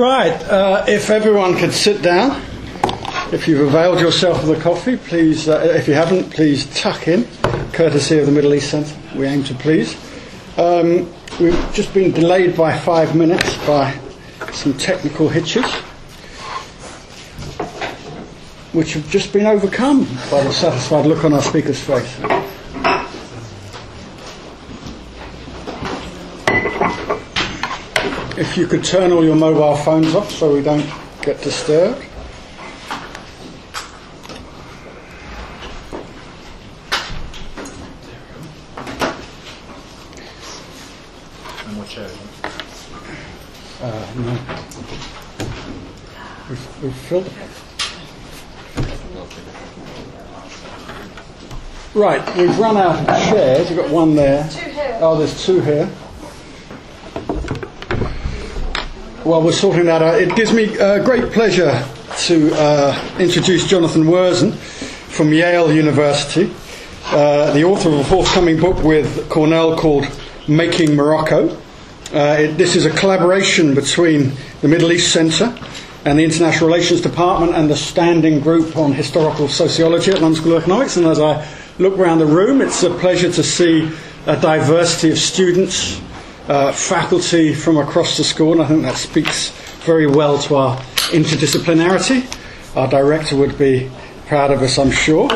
Right, uh, if everyone could sit down. If you've availed yourself of the coffee, please, uh, if you haven't, please tuck in, courtesy of the Middle East Centre. We aim to please. Um, we've just been delayed by five minutes by some technical hitches, which have just been overcome by the satisfied look on our speaker's face. If you could turn all your mobile phones off so we don't get disturbed. And what show? Uh, no. We've, we've filled it. Right, we've run out of chairs. We've got one there. Two here. Oh, there's two here. Well, we're sorting that out. It gives me uh, great pleasure to uh, introduce Jonathan Wyrtzen from Yale University, uh, the author of a forthcoming book with Cornell called Making Morocco. Uh, it, this is a collaboration between the Middle East Centre and the International Relations Department and the Standing Group on Historical Sociology at London School of Economics. And as I look around the room, it's a pleasure to see a diversity of students, uh, faculty from across the school, and I think that speaks very well to our interdisciplinarity. Our director would be proud of us, I'm sure.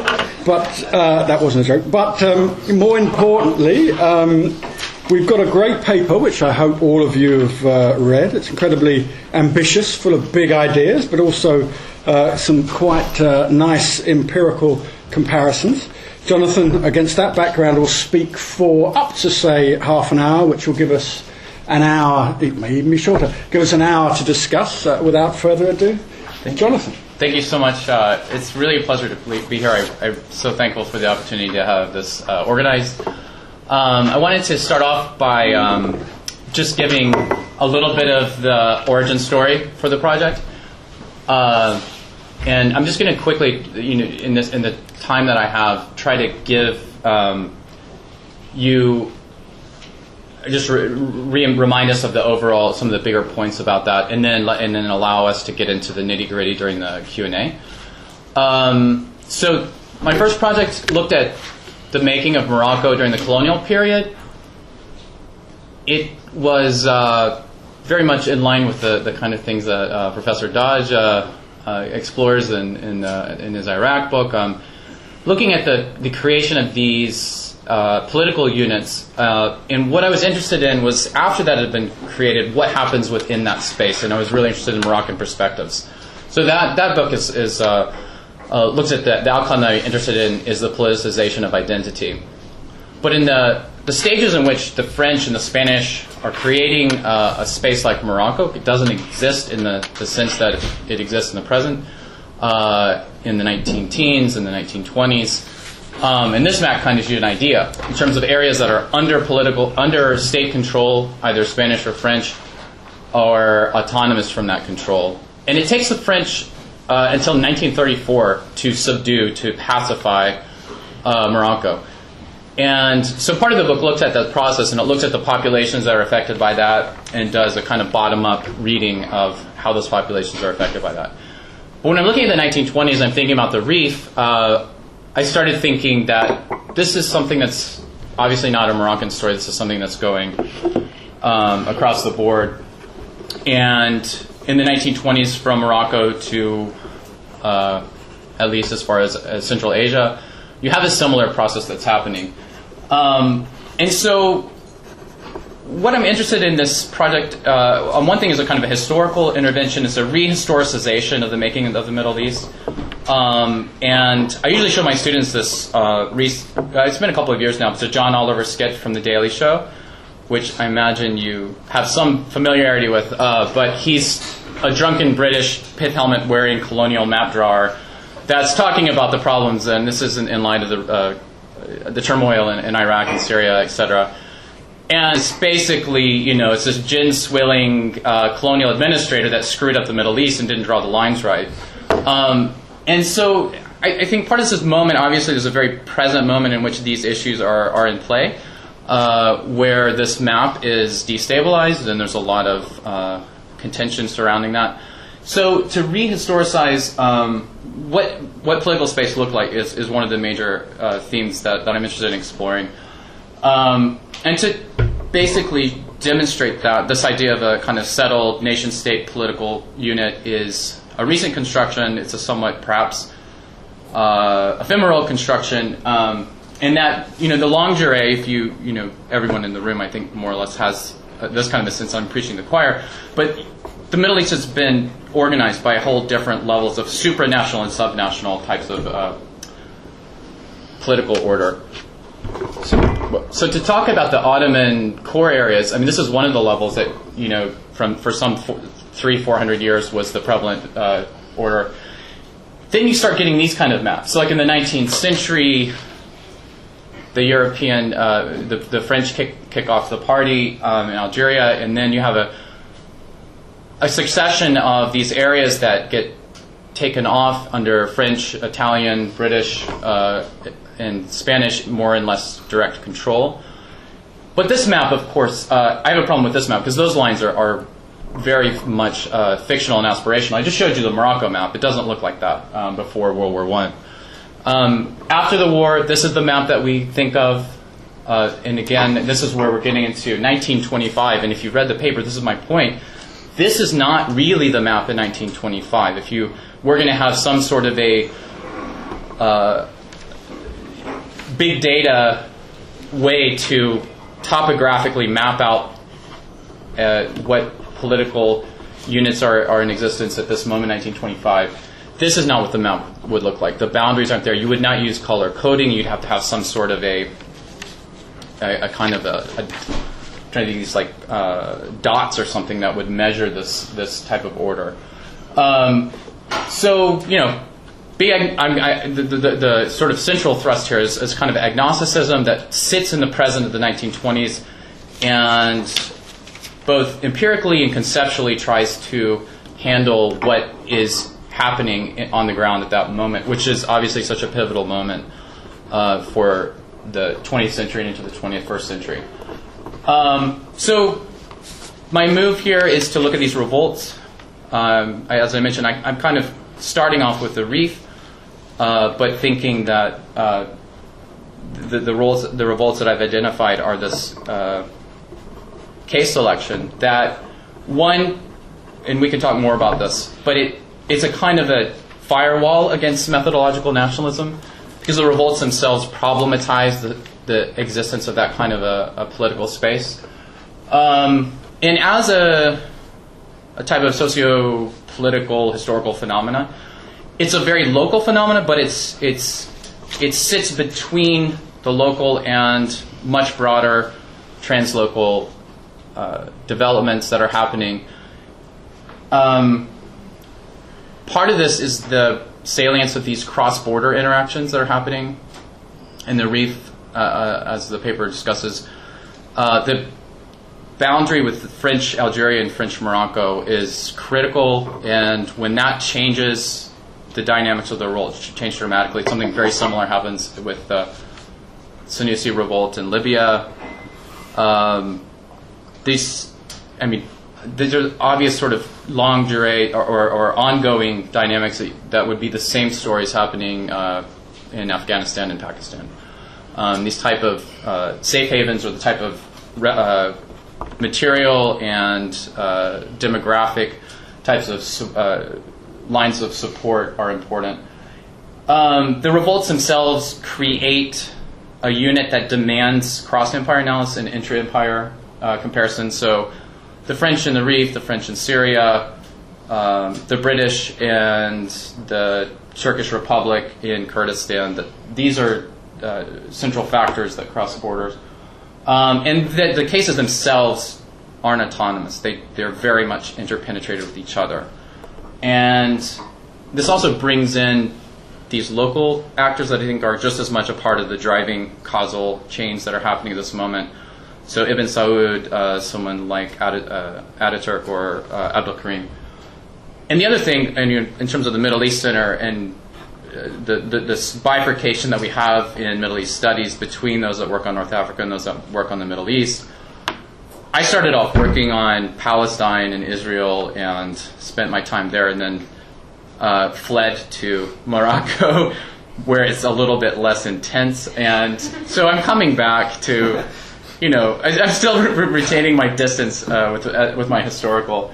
But uh, that wasn't a joke. But um, more importantly, um, we've got a great paper which I hope all of you have uh, read. It's incredibly ambitious, full of big ideas, but also uh, some quite uh, nice empirical comparisons. Jonathan, against that background, will speak for up to, say, half an hour, which will give us an hour, it may even be shorter, give us an hour to discuss. Uh, without further ado, Thank Jonathan. Thank you so much. Uh, it's really a pleasure to be here. I, I'm so thankful for the opportunity to have this uh, organized. Um, I wanted to start off by um, just giving a little bit of the origin story for the project. Uh, and I'm just going to quickly, you know, in this in the time that I have, try to give um, you just re- re- remind us of the overall some of the bigger points about that, and then and then allow us to get into the nitty gritty during the Q and A. Um, so my first project looked at the making of Morocco during the colonial period. It was uh, very much in line with the, the kind of things that uh, Professor Dodge uh, explores in in, uh, in his Iraq book. Um, looking at the, the creation of these uh, political units, uh, and what I was interested in was after that had been created, what happens within that space, and I was really interested in Moroccan perspectives. So that that book is, is uh, uh, looks at the, the outcome that I'm interested in is the politicization of identity. But in the the stages in which the French and the Spanish are creating uh, a space like Morocco, it doesn't exist in the, the sense that it exists in the present. Uh, in the 19 teens, in the 1920s. Um, and this map kind of gives you an idea in terms of areas that are under political, under state control, either Spanish or French, or autonomous from that control. And it takes the French uh, until 1934 to subdue, to pacify uh, Morocco. And so part of the book looks at that process and it looks at the populations that are affected by that and does a kind of bottom up reading of how those populations are affected by that. But when I'm looking at the 1920s, I'm thinking about the Rif. Uh, I started thinking that this is something that's obviously not a Moroccan story. This is something that's going um, across the board. And in the 1920s, from Morocco to uh, at least as far as, as, Central Asia, you have a similar process that's happening. Um, and so what I'm interested in this project, uh, on one thing, is a kind of a historical intervention. It's a rehistoricization of the making of the Middle East. Um, and I usually show my students this. Uh, re- it's been a couple of years now. It's a John Oliver sketch from The Daily Show, which I imagine you have some familiarity with. Uh, but he's a drunken British pith helmet wearing colonial map drawer that's talking about the problems, and this isn't in line of the, uh, the turmoil in, in Iraq and Syria, etc. And it's basically, you know, it's this gin swilling uh, colonial administrator that screwed up the Middle East and didn't draw the lines right. Um, and so I, I, think part of this moment, obviously, there's a very present moment in which these issues are, are in play, uh, where this map is destabilized and there's a lot of uh, contention surrounding that. So to rehistoricize um, what what political space looked like is, is one of the major uh, themes that, that I'm interested in exploring, um, and to basically demonstrate that this idea of a kind of settled nation-state political unit is a recent construction. It's a somewhat perhaps uh, ephemeral construction. Um, and that you know the longue durée, if you you know everyone in the room, I think more or less has uh, this kind of a sense. I'm preaching the choir, but the Middle East has been organized by a whole different levels of supranational and subnational types of uh, political order. So, so to talk about the Ottoman core areas, I mean, this is one of the levels that you know from for some four, three four hundred years was the prevalent uh, order. Then you start getting these kind of maps. So, like in the 19th century, the European, uh, the, the French kick, kick off the party um, in Algeria, and then you have a a succession of these areas that get taken off under French, Italian, British, uh, and Spanish more and less direct control. But this map, of course, uh, I have a problem with this map because those lines are, are very much uh, fictional and aspirational. I just showed you the Morocco map. It doesn't look like that um, before World War One. Um, after the war, this is the map that we think of. Uh, and again, this is where we're getting into 1925. And if you read the paper, this is my point. This is not really the map in 1925. If you we're going to have some sort of a uh, big data way to topographically map out uh, what political units are, are in existence at this moment, 1925. This is not what the map would look like. The boundaries aren't there. You would not use color coding. You'd have to have some sort of a, a, a kind of a, a trying to do these like uh, dots or something that would measure this this type of order. Um, so you know, the, the, the, sort of central thrust here is, is kind of agnosticism that sits in the present of the 1920s and both empirically and conceptually tries to handle what is happening on the ground at that moment, which is obviously such a pivotal moment uh, for the 20th century and into the 21st century. Um, so, my move here is to look at these revolts. Um, I, as I mentioned, I, am kind of starting off with the Rif, uh, but thinking that uh, the, the, roles, the revolts that I've identified are this uh, case selection that one, and we can talk more about this, but it, it's a kind of a firewall against methodological nationalism because the revolts themselves problematize the, the existence of that kind of a, a political space. Um, and as a, a type of socio political historical phenomena, it's a very local phenomena, but it's, it's, it sits between the local and much broader translocal uh, developments that are happening. Um, part of this is the salience of these cross-border interactions that are happening in the Rif, uh, uh, as the paper discusses. Uh, the boundary with French Algeria and French Morocco is critical, and when that changes, the dynamics of the role change dramatically. Something very similar happens with the Senussi revolt in Libya. Um, these, I mean, these are obvious sort of longue durée or, or, or ongoing dynamics that, that, would be the same stories happening uh, in Afghanistan and Pakistan. Um, these type of uh, safe havens or the type of uh, material and uh, demographic types of uh, lines of support are important. Um, the revolts themselves create a unit that demands cross-empire analysis and intra-empire uh, comparison. So the French in the Rif, the French in Syria, um, the British and the Turkish Republic in Kurdistan. The, these are uh, central factors that cross borders. Um, and the, the, cases themselves aren't autonomous. They, they're very much interpenetrated with each other. And this also brings in these local actors that I think are just as much a part of the driving causal chains that are happening at this moment. So Ibn Saud, uh, someone like Ad- uh, Ataturk or uh, Abdul Karim. And the other thing, in, in terms of the Middle East Center and the, the, this bifurcation that we have in Middle East studies between those that work on North Africa and those that work on the Middle East, I started off working on Palestine and Israel and spent my time there, and then uh, fled to Morocco, where it's a little bit less intense. And so I'm coming back to, you know, I, I'm still re- retaining my distance uh, with uh, with my historical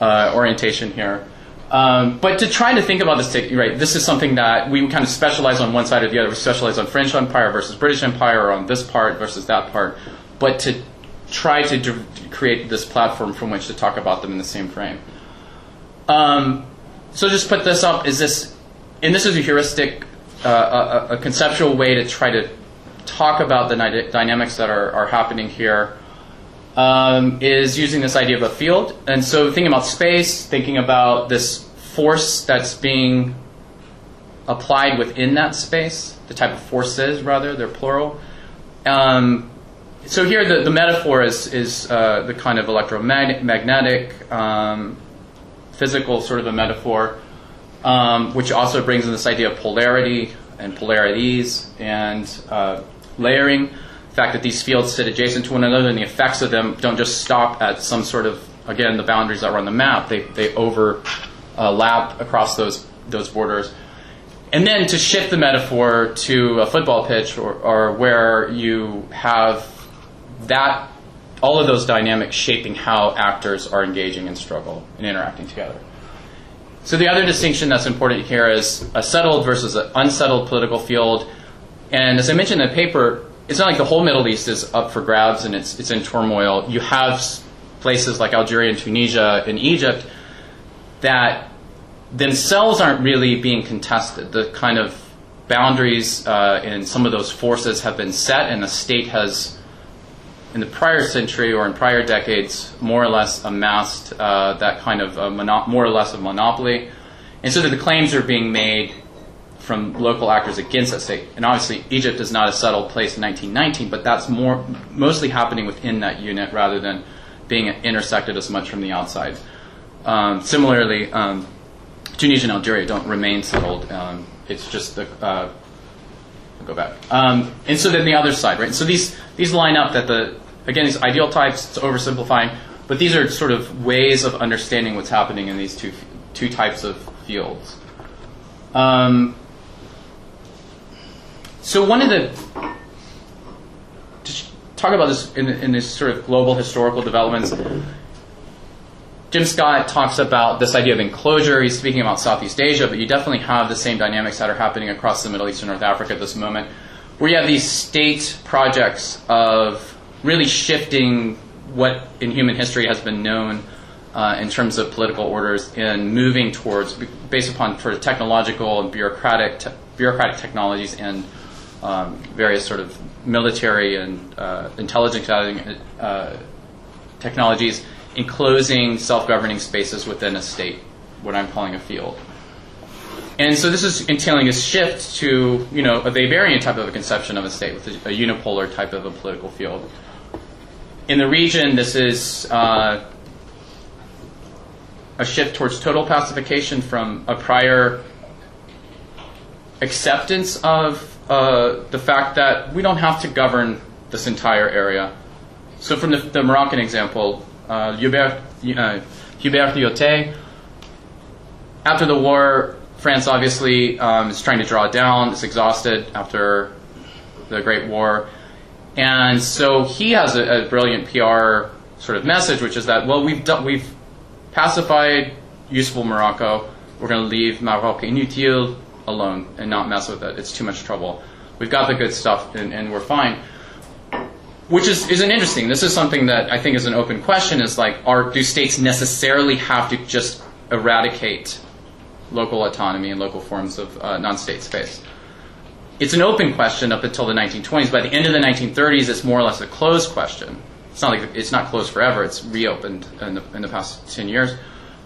uh, orientation here. Um, but to try to think about this, right, this is something that we kind of specialize on one side or the other. We specialize on French Empire versus British Empire, or on this part versus that part. But to try to d- create this platform from which to talk about them in the same frame. Um, so just put this up. Is this, and this is a heuristic, uh, a, a, conceptual way to try to talk about the dy- dynamics that are, are happening here. Um, is using this idea of a field. And so thinking about space, thinking about this force that's being applied within that space, the type of forces, rather, they're plural. Um, so here the, the metaphor is, is uh, the kind of electromagnetic, um, physical sort of a metaphor, um, which also brings in this idea of polarity and polarities and uh, layering fact that these fields sit adjacent to one another and the effects of them don't just stop at some sort of again the boundaries that are on the map. They, they overlap across those those borders. And then to shift the metaphor to a football pitch or, or where you have that all of those dynamics shaping how actors are engaging in struggle and interacting together. So the other distinction that's important here is a settled versus an unsettled political field. And as i mentioned in the paper it's not like the whole Middle East is up for grabs and it's, it's in turmoil. You have places like Algeria and Tunisia and Egypt that themselves aren't really being contested. The kind of boundaries uh, and some of those forces have been set, and the state has, in the prior century or in prior decades, more or less amassed uh, that kind of mono- more or less of monopoly. And so that the claims are being made from local actors against that state. And obviously, Egypt is not a settled place in 1919, but that's more mostly happening within that unit rather than being intersected as much from the outside. Um, similarly, um, Tunisia and Algeria don't remain settled. Um, it's just the uh, go back. Um, and so then the other side, right? So these these line up that the again these ideal types. It's oversimplifying, but these are sort of ways of understanding what's happening in these two two types of fields. Um, so one of the to talk about this in, in this sort of global historical developments. Jim Scott talks about this idea of enclosure. He's speaking about Southeast Asia, but you definitely have the same dynamics that are happening across the Middle East and North Africa at this moment, where you have these state projects of really shifting what in human history has been known uh, in terms of political orders and moving towards, based upon sort of technological and bureaucratic, te- bureaucratic technologies and um, various sort of military and uh, intelligence uh, technologies enclosing self-governing spaces within a state, what I'm calling a field. And so this is entailing a shift to, you know, a Weberian type of a conception of a state with a, a unipolar type of a political field. In the region, this is uh, a shift towards total pacification from a prior acceptance of uh, the fact that we don't have to govern this entire area. So, from the, the Moroccan example, uh, Hubert, uh, after the war, France obviously um, is trying to draw down, it's exhausted after the Great War. And so he has a, a brilliant PR sort of message, which is that, well, we've, we've pacified useful Morocco, we're going to leave Maroc inutile, alone and not mess with it. It's too much trouble. We've got the good stuff and, and we're fine. Which is, is an interesting. This is something that I think is an open question. Is like, are do states necessarily have to just eradicate local autonomy and local forms of uh, non-state space? It's an open question up until the 1920s. By the end of the 1930s, it's more or less a closed question. It's not like it's not closed forever. It's reopened in the, in the past 10 years.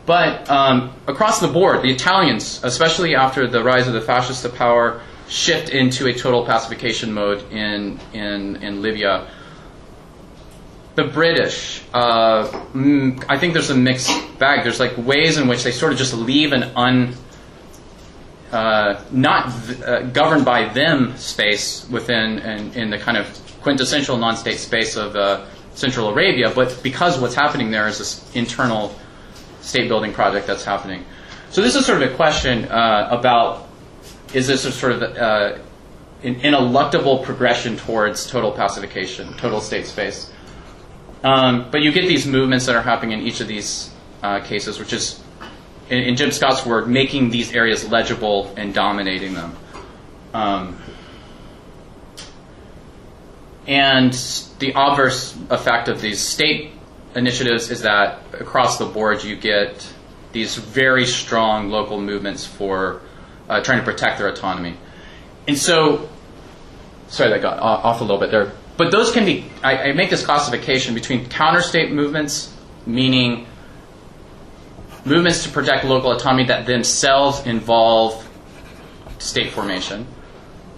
But um, across the board, the Italians, especially after the rise of the fascists to power, shift into a total pacification mode in, in, in Libya. The British, uh, I think there's a mixed bag. There's like ways in which they sort of just leave an un, uh, not uh, governed by them space within in, in the kind of quintessential non-state space of uh, Central Arabia, but because what's happening there is this internal state building project that's happening. So this is sort of a question uh, about is this a sort of uh, an ineluctable progression towards total pacification, total state space? Um, but you get these movements that are happening in each of these uh, cases, which is, in, in, Jim Scott's word, making these areas legible and dominating them. Um, and the obverse effect of these state initiatives is that across the board you get these very strong local movements for uh, trying to protect their autonomy. And so, sorry, that got off a little bit there. But those can be, I, I make this classification between counter state movements, meaning movements to protect local autonomy that themselves involve state formation,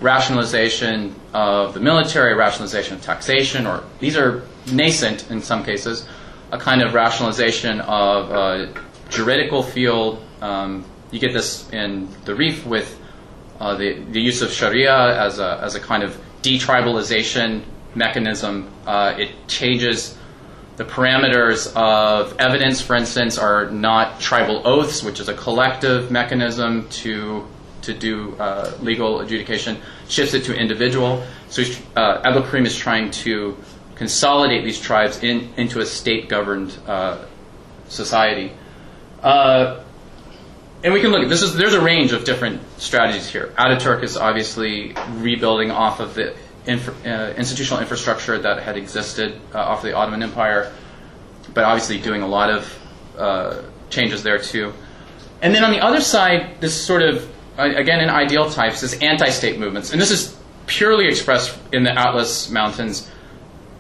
rationalization of the military, rationalization of taxation, or these are nascent in some cases, a kind of rationalization of a juridical field. Um, you get this in the Rif with uh, the, the use of Sharia as a, as a kind of detribalization mechanism. Uh, it changes the parameters of evidence, for instance, are not tribal oaths, which is a collective mechanism to to do uh, legal adjudication, shifts it to individual. So uh, Abdul Karim is trying to consolidate these tribes in, into a state-governed uh, society. Uh, and we can look at this. Is there's a range of different strategies here. Ataturk is obviously rebuilding off of the infra, uh, institutional infrastructure that had existed uh, off the Ottoman Empire, but obviously doing a lot of uh, changes there too. And then on the other side, this sort of again in ideal types is anti-state movements, and this is purely expressed in the Atlas Mountains,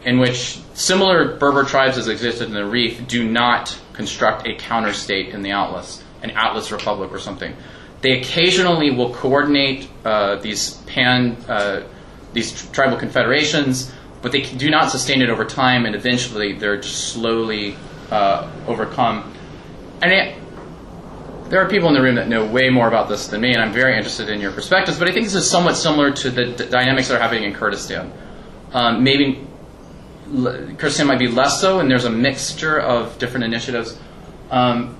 in which similar Berber tribes as existed in the Rif do not construct a counter state in the Atlas, an Atlas republic or something. They occasionally will coordinate uh, these pan uh, these tribal confederations, but they do not sustain it over time, and eventually they're just slowly uh, overcome. And it, there are people in the room that know way more about this than me, and I'm very interested in your perspectives. But I think this is somewhat similar to the d- dynamics that are happening in Kurdistan. Um, maybe Kurdistan might be less so, and there's a mixture of different initiatives. Um,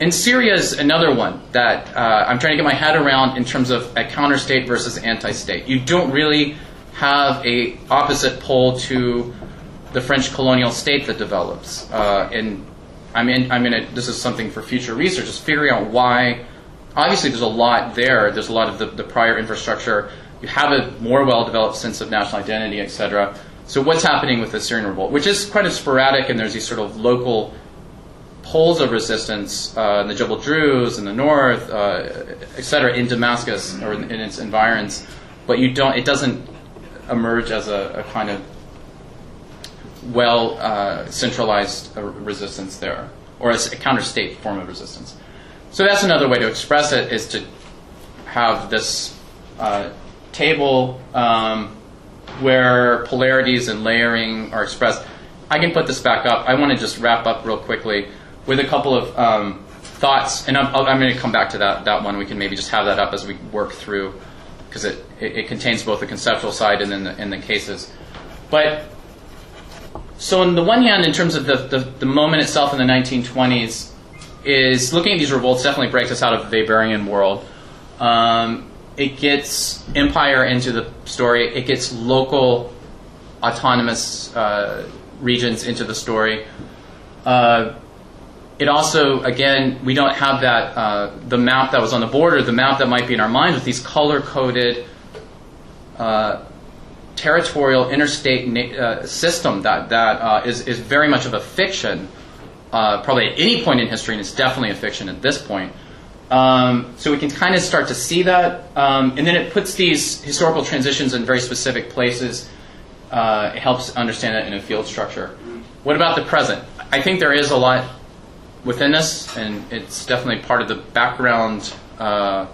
and Syria is another one that uh, I'm trying to get my head around in terms of a counter state versus anti-state. You don't really have a opposite pole to the French colonial state that develops, uh, and I'm in, I'm in a, this is something for future research, is figuring out why, obviously there's a lot there, there's a lot of the, the prior infrastructure, you have a more well-developed sense of national identity, etc. So what's happening with the Syrian revolt, which is kind of sporadic, and there's these sort of local poles of resistance uh, in the Jebel Druze in the north, uh, etc., in Damascus or in, in, its environs, but you don't. It doesn't emerge as a, a kind of well uh, centralized uh, resistance there, or as a counter state form of resistance. So that's another way to express it is to have this uh, table um, where polarities and layering are expressed. I can put this back up. I want to just wrap up real quickly with a couple of um, thoughts, and I'm, I'm going to come back to that, that one. We can maybe just have that up as we work through, because it, it, it, contains both the conceptual side and then the, and the cases. But so, on the one hand, in terms of the, the, the, moment itself in the 1920s, is looking at these revolts definitely breaks us out of the Weberian world. Um, it gets empire into the story. It gets local autonomous uh, regions into the story. Uh, it also, again, we don't have that uh, the map that was on the border, the map that might be in our minds with these color coded uh, territorial interstate na- uh, system that that uh, is is very much of a fiction. Probably at any point in history, and it's definitely a fiction at this point. Um, so we can kind of start to see that, um, and then it puts these historical transitions in very specific places. Uh, it helps understand it in a field structure. What about the present? I think there is a lot within this, and it's definitely part of the background uh,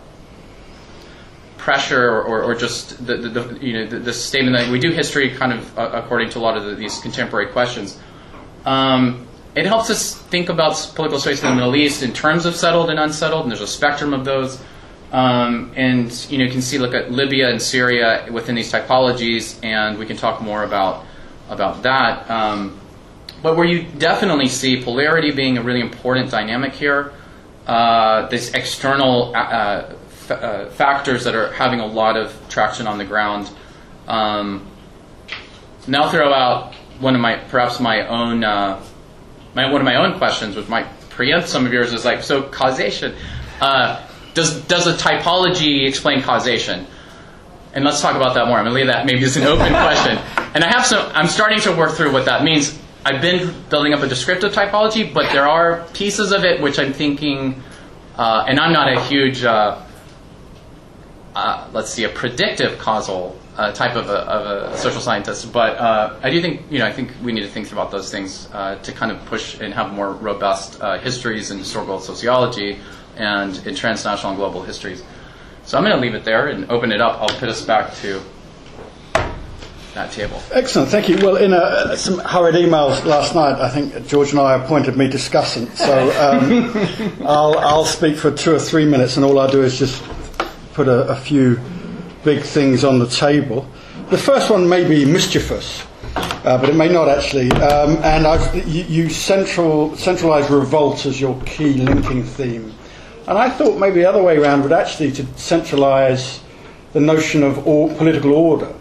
pressure or, or, just the, the, the, you know the, the, statement that we do history kind of uh, according to a lot of the, these contemporary questions. Um, it helps us think about political space in the Middle East in terms of settled and unsettled, and there's a spectrum of those. Um, and you know, you can see look at Libya and Syria within these typologies, and we can talk more about about that. Um, but where you definitely see polarity being a really important dynamic here, uh, this external uh, f- uh, factors that are having a lot of traction on the ground. Um, now throw out one of my perhaps my own uh, my one of my own questions, which might preempt some of yours, is like so causation. Uh, does does a typology explain causation? And let's talk about that more. I'm gonna leave that maybe as an open question. And I have some. I'm starting to work through what that means. I've been building up a descriptive typology, but there are pieces of it which I'm thinking, uh, and I'm not a huge, uh, uh, let's see, a predictive causal uh, type of a, of a, social scientist, but uh, I do think, you know, I think we need to think about those things uh, to kind of push and have more robust histories in historical sociology and in transnational and global histories. So I'm going to leave it there and open it up. I'll put us back to that table. Excellent, thank you. Well, in a, some hurried emails last night, I think George and I appointed me discussant, so um, I'll, I'll speak for two or three minutes, and all I'll do is just put a, a few big things on the table. The first one may be mischievous, uh, but it may not actually. Um, and I've, you, you central, centralize revolt as your key linking theme. And I thought maybe the other way around would actually to centralize the notion of or, political order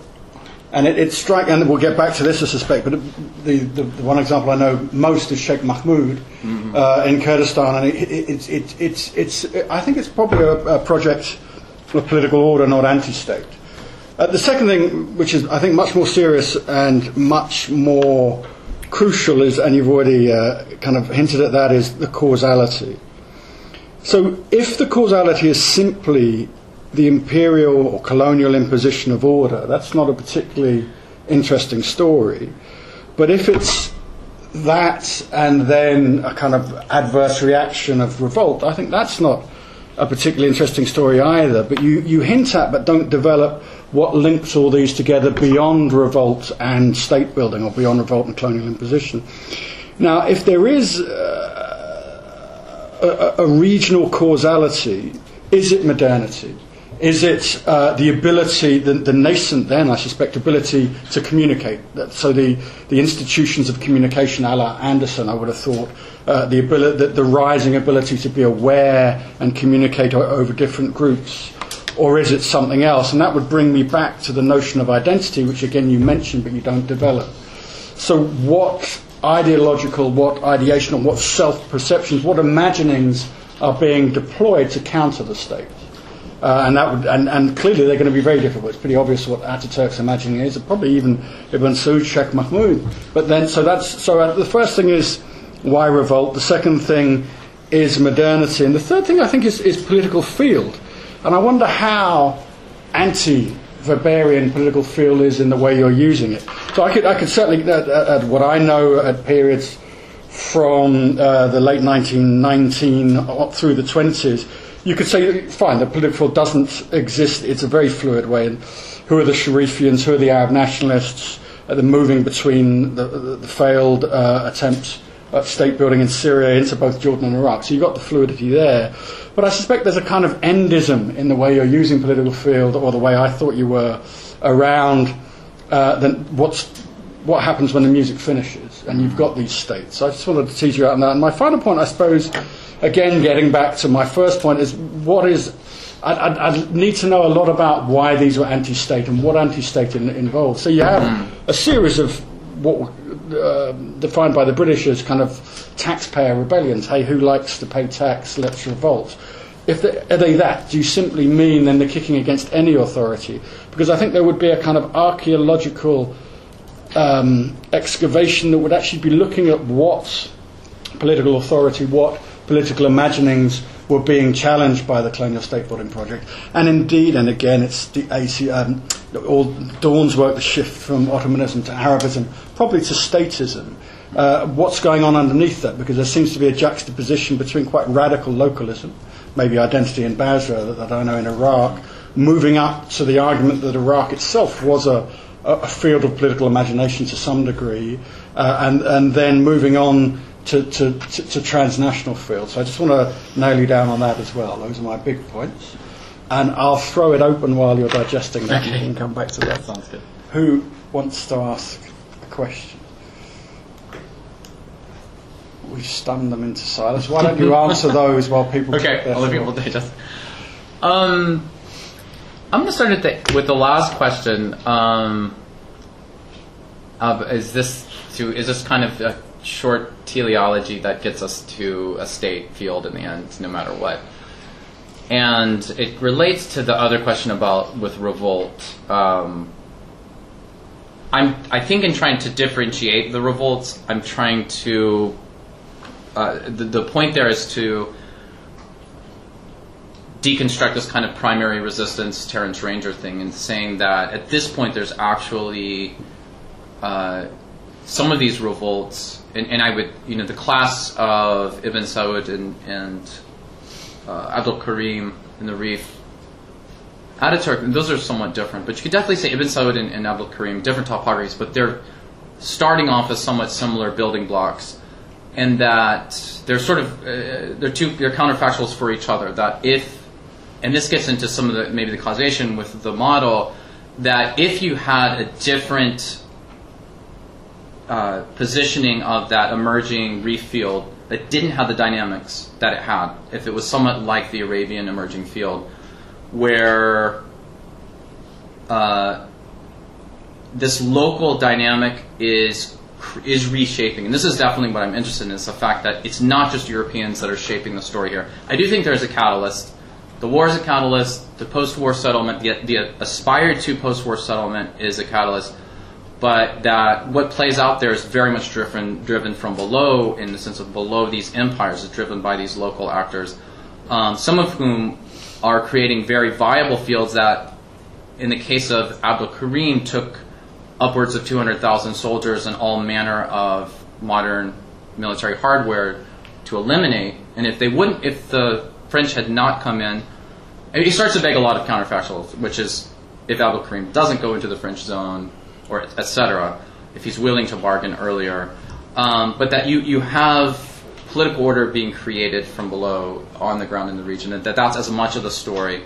and it, it strike, and we'll get back to this, I suspect. But the, the, the one example I know most is Sheikh Mahmoud mm-hmm. uh, in Kurdistan, and it, it, it's it's. I think it's probably a, a project political order, not anti-state. Uh, the second thing, which is I think much more serious and much more crucial, is, and you've already uh, kind of hinted at that, is the causality. So if the causality is simply the imperial or colonial imposition of order. That's not a particularly interesting story. But if it's that and then a kind of adverse reaction of revolt, I think that's not a particularly interesting story either. But you, you hint at but don't develop what links all these together beyond revolt and state building or beyond revolt and colonial imposition. Now, if there is uh, a, a regional causality, is it modernity? Is it uh, the ability, the, the, nascent then, I suspect, ability to communicate? So the, the institutions of communication, a la Anderson, I would have thought, uh, the, the, the, rising ability to be aware and communicate over different groups, or is it something else? And that would bring me back to the notion of identity, which again you mentioned but you don't develop. So what ideological, what ideational, what self-perceptions, what imaginings are being deployed to counter the state? Uh, and that would, and, and, clearly they're going to be very difficult. It's pretty obvious what Ataturk's imagining is, probably even Ibn Saud, Sheikh Mahmoud. But then, so that's so. Uh, the first thing is why revolt. The second thing is modernity, and the third thing I think is, is political field. And I wonder how anti-Weberian political field is in the way you're using it. So I could, I could certainly at, add what I know at periods from uh, the late 1919 up through the 20s you could say, fine, the political field doesn't exist. It's a very fluid way. And who are the Sharifians? Who are the Arab nationalists? Uh, the moving between the, the, the failed uh, attempts at state building in Syria into both Jordan and Iraq. So you've got the fluidity there. But I suspect there's a kind of endism in the way you're using political field, or the way I thought you were, around uh, the, what's, what happens when the music finishes. And you've got these states. So I just wanted to tease you out on that. And my final point, I suppose, again, getting back to my first point, is what is. I'd, I'd, need to know a lot about why these were anti state and what anti state in, involved. So you have a series of what uh, defined by the British as kind of taxpayer rebellions. Hey, who likes to pay tax? Let's revolt. If they, are they that? Do you simply mean then they're kicking against any authority? Because I think there would be a kind of archaeological um, excavation that would actually be looking at what political authority, what political imaginings were being challenged by the colonial state building project. And indeed, and again, it's the AC, um, all Dawn's work, the shift from Ottomanism to Arabism, probably to statism. Uh, what's going on underneath that? Because there seems to be a juxtaposition between quite radical localism, maybe identity in Basra that, that I know in Iraq, moving up to the argument that Iraq itself was a, a field of political imagination to some degree, uh, and, and then moving on to, to, to, to transnational fields. So I just want to nail you down on that as well. Those are my big points. And I'll throw it open while you're digesting that. Okay. You can come back to that. Sounds good. Who wants to ask a question? we've stunned them into silence. Why don't you answer those while people Okay, I'll people digest. Um, I'm going to start with the last question. Um, of, is this to is this kind of a short teleology that gets us to a state field in the end, no matter what? And it relates to the other question about with revolt. Um, I'm, I think in trying to differentiate the revolts, I'm trying to. Uh, the, the point there is to deconstruct this kind of primary resistance Terence Ranger thing and saying that at this point there's actually uh, some of these revolts, and, and I would, you know, the class of Ibn Saud and, and uh, Abdul Karim and the Rif, Ataturk, those are somewhat different, but you could definitely say Ibn Saud and, and Abdul Karim, different topographies, but they're starting off as somewhat similar building blocks, and that they're sort of uh, they're two they're counterfactuals for each other. That if and this gets into some of the maybe the causation with the model that if you had a different uh, positioning of that emerging Rif field that didn't have the dynamics that it had, if it was somewhat like the Arabian emerging field, where uh, this local dynamic is is reshaping, and this is definitely what I'm interested in. Is the fact that it's not just Europeans that are shaping the story here. I do think there's a catalyst. The war is a catalyst. The post-war settlement, the, the aspired to post-war settlement, is a catalyst. But that what plays out there is very much driven driven from below, in the sense of below these empires, is driven by these local actors, um, some of whom are creating very viable fields that, in the case of Abdul Karim, took upwards of 200,000 soldiers and all manner of modern military hardware to eliminate. And if they wouldn't, if the French had not come in, he starts to beg a lot of counterfactuals, which is if Abdul Karim doesn't go into the French zone, or etc., if he's willing to bargain earlier. Um, but that you, you have political order being created from below on the ground in the region, and that that's as much of the story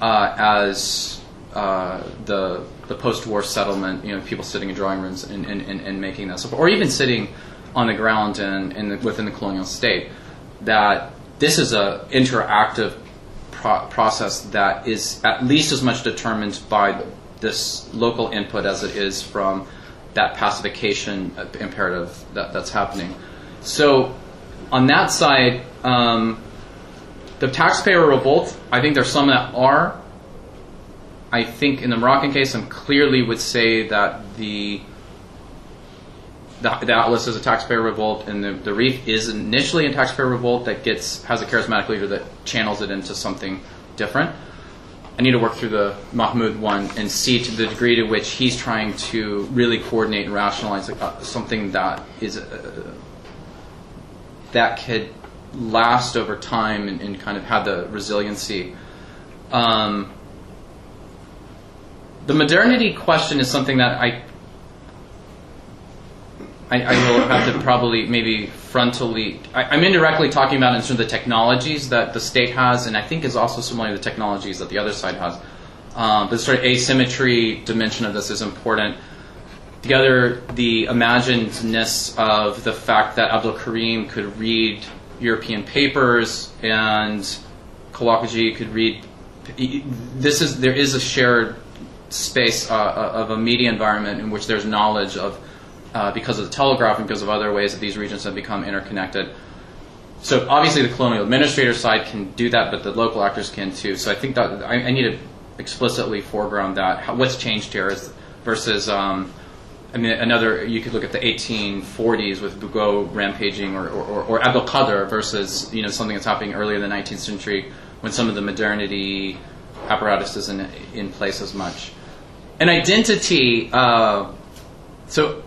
uh, as uh, the the post-war settlement. You know, people sitting in drawing rooms and, and, and, and making that or even sitting on the ground in, in the, within the colonial state. That this is a interactive pro- process that is at least as much determined by this local input as it is from that pacification imperative that, that's happening. So, on that side, um, the taxpayer revolt, I think there's some that are. I think in the Moroccan case, I clearly would say that the the, the Atlas is a taxpayer revolt, and the, the Rif is initially a taxpayer revolt that gets has a charismatic leader that channels it into something different. I need to work through the Mahmoud one and see to the degree to which he's trying to really coordinate and rationalize uh, something that is uh, that could last over time and, and, kind of have the resiliency. Um, the modernity question is something that I, I, I will have to probably maybe frontally. I, am indirectly talking about in terms of the technologies that the state has, and I think is also similar to the technologies that the other side has. Um, the sort of asymmetry dimension of this is important. Together, the imaginedness of the fact that Abdul Karim could read European papers and Qawuqji could read. This is there is a shared space uh, of a media environment in which there's knowledge of uh, because of the telegraph and because of other ways that these regions have become interconnected. So obviously the colonial administrator side can do that, but the local actors can too. So I think that I, I need to explicitly foreground that. How, what's changed here is versus. Um, I mean, another you could look at the 1840s with Bugeaud rampaging, or, or, or Abdul Qadir versus you know something that's happening earlier in the 19th century when some of the modernity apparatus isn't in place as much. And identity. Uh, so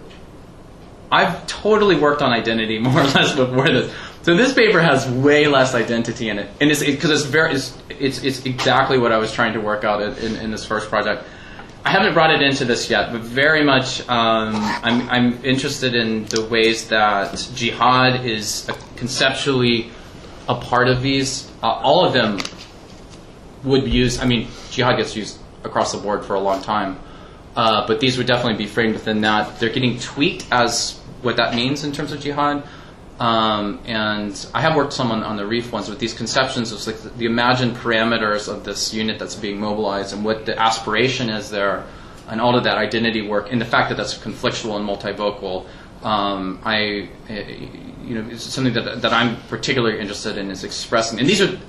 I've totally worked on identity more or less before this. So this paper has way less identity in it, and it's because it, it's very it's, it's, it's exactly what I was trying to work out in, in this first project. I haven't brought it into this yet, but very much um, I'm, I'm interested in the ways that jihad is conceptually a part of these. Uh, all of them would use. I mean, jihad gets used across the board for a long time, uh, but these would definitely be framed within that. They're getting tweaked as what that means in terms of jihad. Um, and I have worked some on, on the Rif ones with these conceptions of like the, imagined parameters of this unit that's being mobilized and what the aspiration is there, and all of that identity work, and the fact that that's conflictual and multivocal. Um, I, eh, you know, it's something that, that I'm particularly interested in is expressing. And these are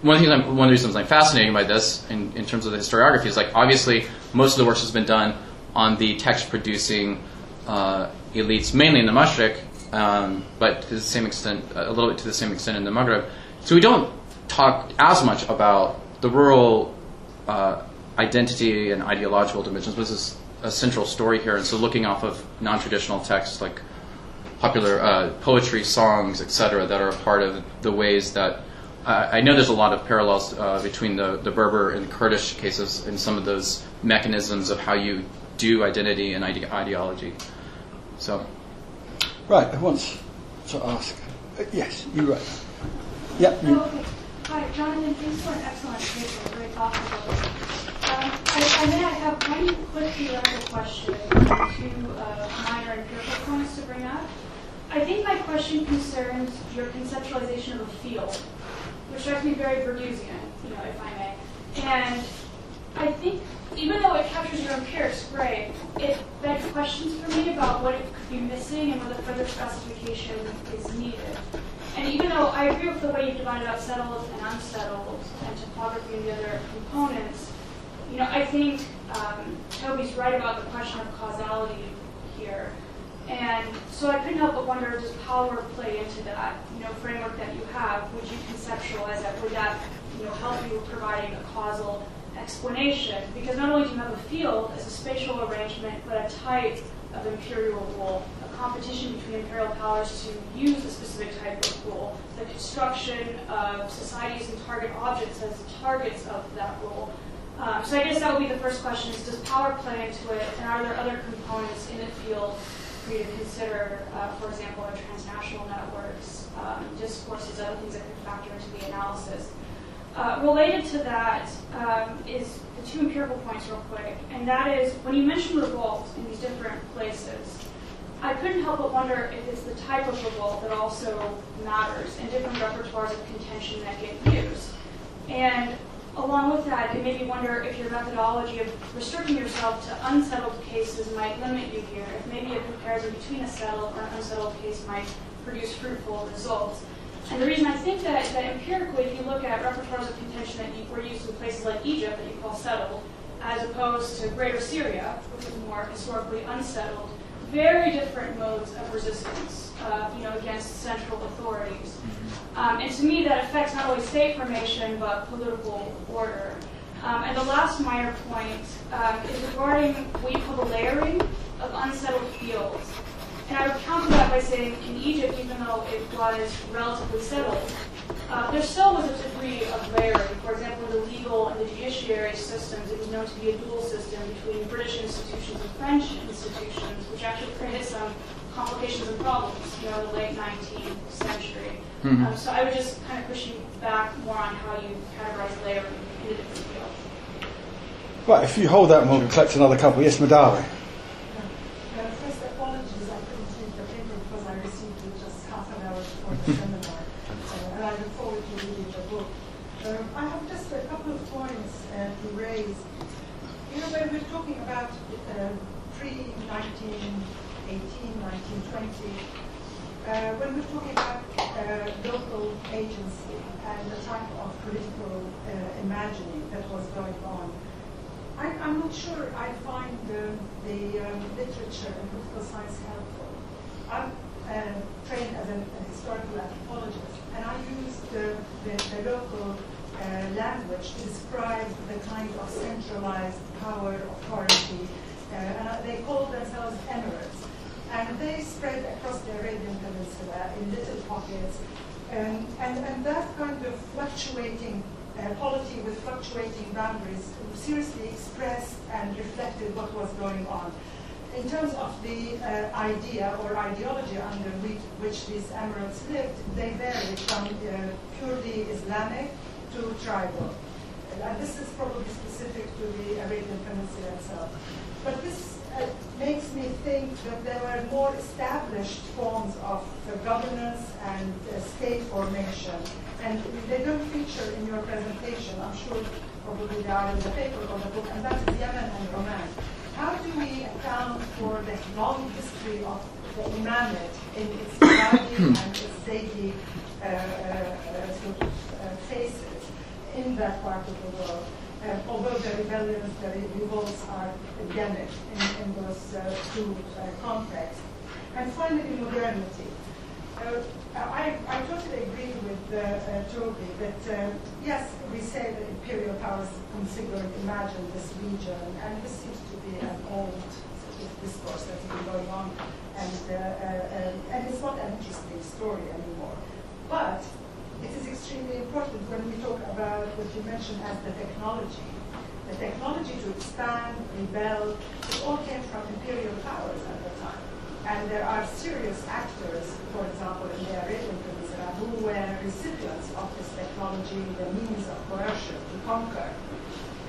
one of the things I'm, one of the reasons I'm fascinated by this in, in terms of the historiography is like obviously most of the work has been done on the text producing uh, elites, mainly in the Mashriq, um, but to the same extent, a little bit to the same extent in the Maghreb. So we don't talk as much about the rural uh, identity and ideological dimensions, this is a central story here. And so looking off of non-traditional texts like popular uh, poetry, songs, etc., that are a part of the ways that uh, I know there's a lot of parallels uh, between the, the Berber and Kurdish cases and some of those mechanisms of how you do identity and ide- ideology. So. Right, who wants to ask? Uh, yes, you're right. Yeah, you. Oh, okay. Hi, Jonathan. Thanks for an excellent paper. Very thoughtful. Um, I, I may I have one quick theoretical question and two uh, minor empirical points to bring up. I think my question concerns your conceptualization of a field, which strikes me very Bourdieusian, you know, if I may. And I think even though it captures your empirics, great, it begs questions for me about what it could be missing and whether further specification is needed. And even though I agree with the way you've divided up settled and unsettled and topography and the other components, you know, I think um, Toby's right about the question of causality here. And so I couldn't help but wonder, does power play into that, you know, framework that you have? Would you conceptualize that? Would that, you know, help you providing a causal explanation? Because not only do you have a field as a spatial arrangement, but a type of imperial rule, a competition between imperial powers to use a specific type of rule, the construction of societies and target objects as targets of that rule. Um, so I guess that would be the first question: is does power play into it, and are there other components in the field for you to consider? Uh, for example, in transnational networks, um, discourses, other things that could factor into the analysis. Uh, related to that um, is the two empirical points, real quick, and that is when you mention revolt in these different places, I couldn't help but wonder if it's the type of revolt that also matters and different repertoires of contention that get used. And along with that, it made me wonder if your methodology of restricting yourself to unsettled cases might limit you here, if maybe a comparison between a settled or unsettled case might produce fruitful results. And the reason I think that, that empirically, if you look at repertoires of contention that you, were used in places like Egypt that you call settled, as opposed to Greater Syria, which is more historically unsettled, very different modes of resistance, uh, you know, against central authorities. Um, and to me, that affects not only state formation but political order. Um, and the last minor point um, is regarding what you call the layering of unsettled fields. And I would counter that by saying in Egypt, even though it was relatively settled, uh, there still was a degree of layering. For example, in the legal and the judiciary systems, it was known to be a dual system between British institutions and French institutions, which actually created some complications and problems, you know, in the late 19th century. Mm-hmm. Um, so I would just kind of push you back more on how you categorize layering in a different field. Right, if you hold that and we'll collect another couple. Yes, Madawi. seminar, uh, and I look forward to reading the book. Um, I have just a couple of points uh, to raise. You know, when we're talking about uh, pre-1918, 1920, uh, when we're talking about uh, local agency and the type of political uh, imagining that was going on, I, am not sure I find the, the um, literature and political science helpful. I'm, uh, trained as a, a, historical anthropologist, and I used the, the, the local uh, language to describe the kind of centralized power authority, uh, and they called themselves emirates. And they spread across the Arabian Peninsula in little pockets, um, and, and that kind of fluctuating uh, polity with fluctuating boundaries seriously expressed and reflected what was going on in terms of the uh, idea or ideology under which these emirates lived, they varied from uh, purely Islamic to tribal. And this is probably specific to the Arabian Peninsula itself. But this, makes me think that there were more established forms of uh, governance and uh, state formation. And they don't feature in your presentation. I'm sure probably they are in the paper or the book, and that is Yemen and Oman. How do we account for the long history of the imamate in its Ibadi and its Zaydi uh, uh, uh, sort of, phases in that part of the world? Um, although the rebellions, the revolts are endemic in, in those uh, two uh, contexts. And finally, modernity. Uh, I, I totally agree with uh, uh, Toby that uh, yes, we say that imperial powers configured, imagined this region, and this seems to be an old discourse that's been going on, and, uh, uh, and it's not an interesting story anymore. But it is extremely important when we talk about what you mentioned as the technology. The technology to expand, rebel, it all came from imperial powers at the time. And there are serious actors, for example, in the Arabian Peninsula, who were recipients of this technology, the means of coercion to conquer.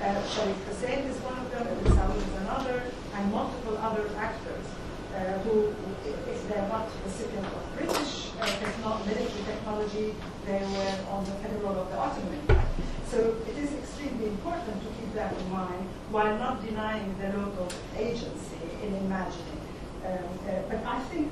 Uh, Sharif Hussein is one of them, Ibn Saud is another, and multiple other actors uh, who, if they're not recipient of British uh, military technology, they were on the payroll of the Ottoman. So it is extremely important to keep that in mind while not denying the local agency in imagining. Um, uh, but I think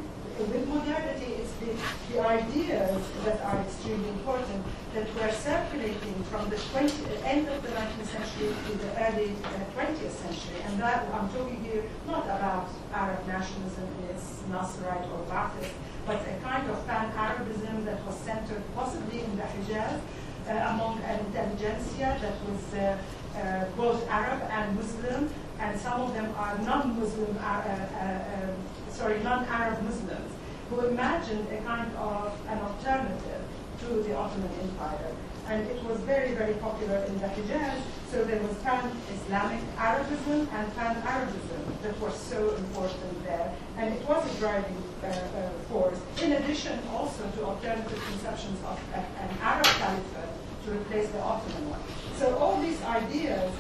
with modernity, it's the, the ideas that are extremely important that were circulating from the 20, end of the 19th century to the early uh, 20th century. And that I'm talking here not about Arab nationalism its Nasserite or Ba'athist, but a kind of pan-Arabism that was centered possibly in the Hijaz uh, among an intelligentsia that was uh, uh, both Arab and Muslim, and some of them are non-Muslim, uh, uh, um, sorry, non-Arab Muslims, who imagined a kind of an alternative to the Ottoman Empire. And it was very, very popular in the Hijaz, so there was pan-Islamic Arabism and pan-Arabism that was so important there. And it was a driving uh, uh, force, in addition also to alternative conceptions of a, an Arab caliphate to replace the Ottoman one. So all these ideas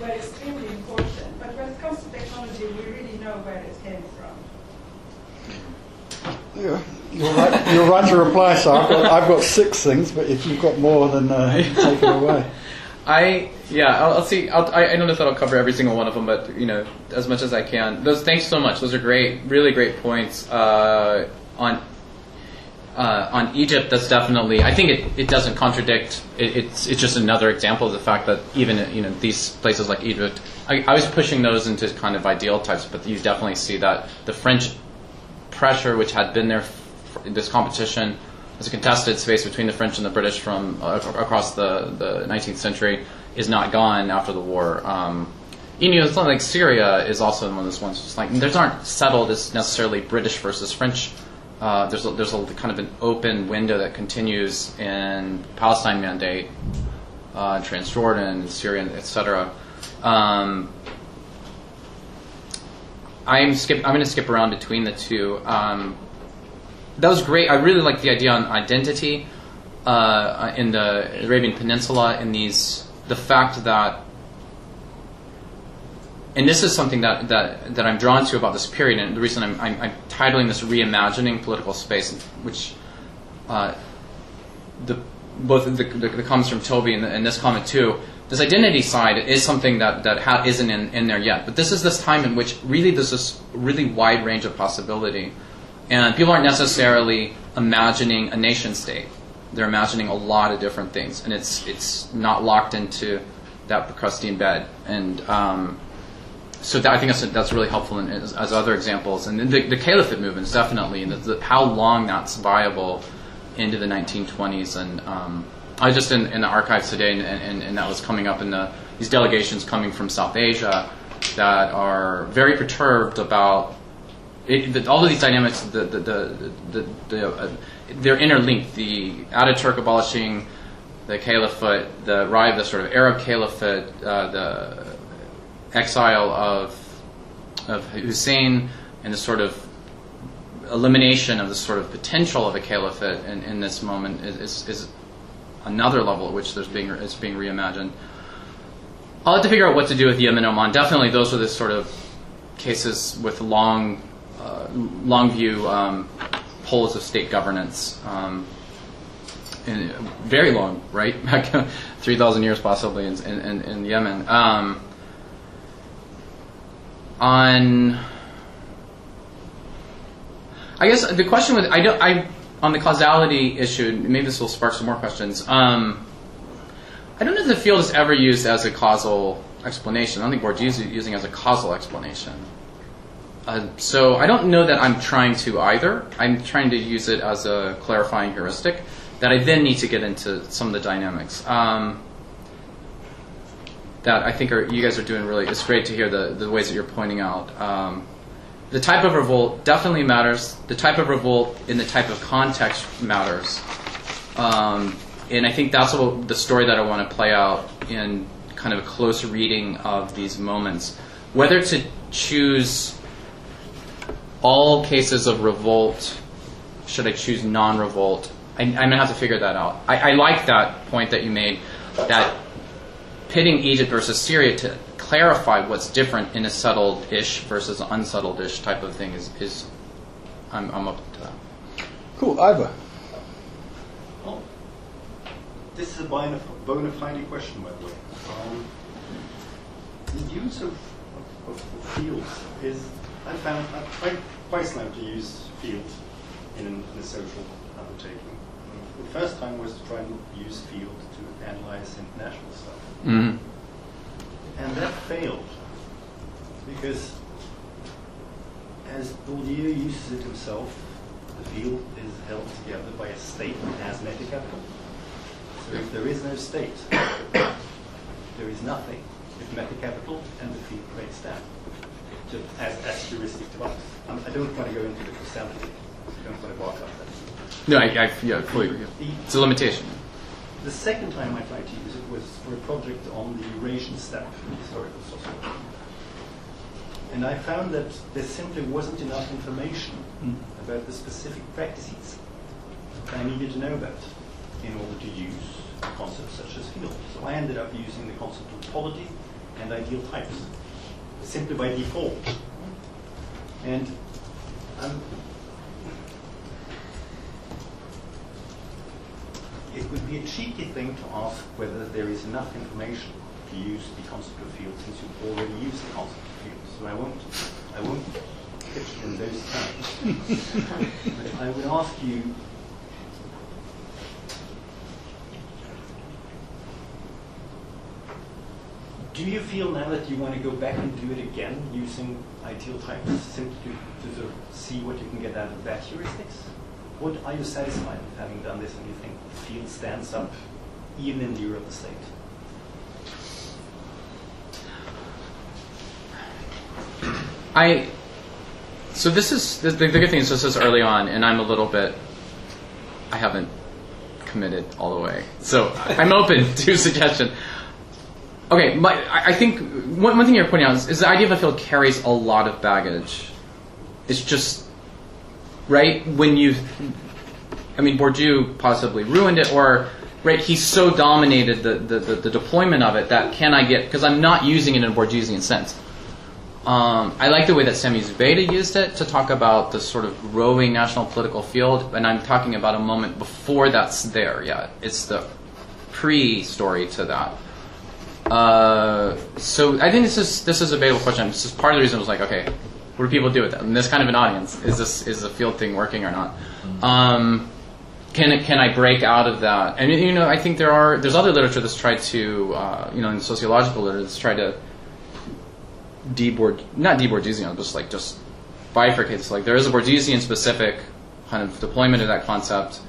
were extremely important. But when it comes to technology, we really know where it came from. Yeah, you're right, you're right to reply, sir. I've got, I've got six things, but if you've got more, then uh, take it away. I yeah, I'll, I'll see. I'll, I I don't know if I'll cover every single one of them, but you know, as much as I can. Those thanks so much. Those are great, really great points uh, on uh, on Egypt. That's definitely. I think it, it doesn't contradict. It, it's it's just another example of the fact that even you know these places like Egypt. I, I was pushing those into kind of ideal types, but you definitely see that the French pressure, which had been there, for this competition as a contested space between the French and the British from uh, across the, the 19th century, is not gone after the war. Um, you know, something like Syria is also one of those ones. Just like those aren't settled as necessarily British versus French. Uh, there's a, there's a kind of an open window that continues in Palestine Mandate, uh, Transjordan, Syria, etc. Um, I'm. I'm going to skip around between the two. Um, that was great. I really like the idea on identity uh, in the Arabian Peninsula. In these, the fact that, and this is something that that, that I'm drawn to about this period, and the reason I'm, I'm, I'm titling this "Reimagining Political Space," which uh, the both the, the, the comments from Toby and, the, and this comment too this identity side is something that, that ha- isn't in, in there yet. But this is this time in which really there's this really wide range of possibility. And people aren't necessarily imagining a nation state. They're imagining a lot of different things. And it's, it's not locked into that Procrustean bed. And um, so that, I think that's, that's really helpful in, as, as other examples. And the, the caliphate movements, definitely, and the, the, how long that's viable into the 1920s. And um, I was just in, in the archives today, and, and, and, that was coming up in the these delegations coming from South Asia that are very perturbed about it, the, all of these dynamics. The the the, uh, they're interlinked. The Ataturk abolishing the caliphate, the rise of the sort of Arab caliphate, uh, the exile of of Hussein, and the sort of elimination of the sort of potential of a caliphate in, in this moment is, is another level at which there's being it's being reimagined. I'll have to figure out what to do with Yemen and Oman. Definitely, those are the sort of cases with long, uh, long view um, poles of state governance. Um, very long, right? 3,000 years possibly in, in, in Yemen. Um, on, I guess the question with I don't I on the causality issue. Maybe this will spark some more questions. Um, I don't know if the field is ever used as a causal explanation. I don't think Bourdieu is using as a causal explanation. Uh, so I don't know that I'm trying to either. I'm trying to use it as a clarifying heuristic that I then need to get into some of the dynamics. Um, that I think are, you guys are doing really. It's great to hear the, the ways that you're pointing out. Um, the type of revolt definitely matters. The type of revolt in the type of context matters. Um, and I think that's what, the story that I want to play out in kind of a close reading of these moments. Whether to choose all cases of revolt, should I choose non revolt? I, am going to have to figure that out. I, I like that point that you made that pitting Egypt versus Syria to clarify what's different in a settled ish versus unsettled ish type of thing is, is I'm, I'm open to that. Cool, Iver. Oh, this is a bona bona fide question, by the way. Um, the use of, of, of, fields is, I found, I quite, quite slim to use fields in, an, in a social undertaking. The first time was to try and use field to analyze international stuff. Mm-hmm. And that failed because, as Bourdieu uses it himself, the field is held together by a state that has meta capital. So if there is no state, there is nothing with capital and the field breaks down. Just as, as heuristic to us. Um, I don't want to go into the causality. I don't want to walk up that. No, I, I yeah, fully agree. It's a limitation. The second time I tried to use it was for a project on the Eurasian steppe in historical sociology. And I found that there simply wasn't enough information mm. about the specific practices that I needed to know about in order to use concepts such as field. So I ended up using the concept of polity and ideal types, simply by default. And um, it would be a cheeky thing to ask whether there is enough information to use the concept of field since you've already used the concept of field. So I won't, I won't pitch in those terms. but I would ask you do you feel now that you want to go back and do it again using ideal types simply to, to sort of see what you can get out of that heuristics? What are you satisfied with having done this and you think the field stands up even in the Europe state? I so this is the, the good thing is this is early on, and I'm a little bit. I haven't committed all the way, so I'm open to suggestion. Okay, but I think one, one thing you're pointing out is, is the idea of a field carries a lot of baggage. It's just right? When you, I mean, Bourdieu possibly ruined it, or right, he so dominated the, the, the, the deployment of it that can I get because I'm not using it in a Bourdieusian sense. Um, I like the way that Sami Zubaida used it to talk about the sort of growing national political field, and I'm talking about a moment before that's there yet. It's the pre-story to that. Uh, so I think this is this is a valuable question. This is part of the reason I was like, okay, what do people do with that? And this kind of an audience. Is this is the field thing working or not? Um, can can I break out of that? And you know, I think there are there's other literature that's tried to uh, you know in sociological literature that's tried to deboard not debourdieusian, just like just bifurcate. Like there is a Bourdieusian specific kind of deployment of that concept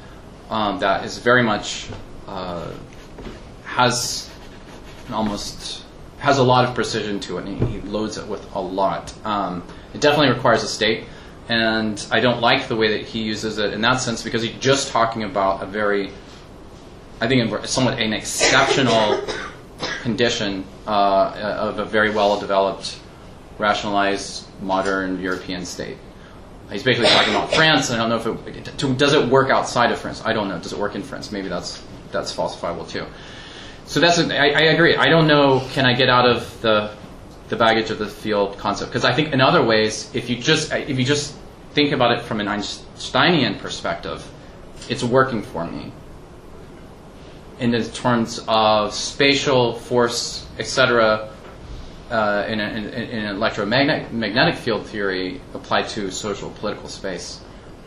um, that is very much uh, has almost has a lot of precision to it, and he, he loads it with a lot. Um, it definitely requires a state, and I don't like the way that he uses it in that sense because he's just talking about a very, I think, somewhat an exceptional condition uh, of a very well developed, rationalized, modern European state. He's basically talking about France, and I don't know if it does it work outside of France. I don't know. Does it work in France? Maybe that's that's falsifiable too. So that's I agree. I don't know. Can I get out of the the baggage of the field concept because I think in other ways, if you just if you just think about it from an Einsteinian perspective, it's working for me. In terms of spatial force, etc., uh, in, in, in electromagnetic magnetic field theory applied to social political space,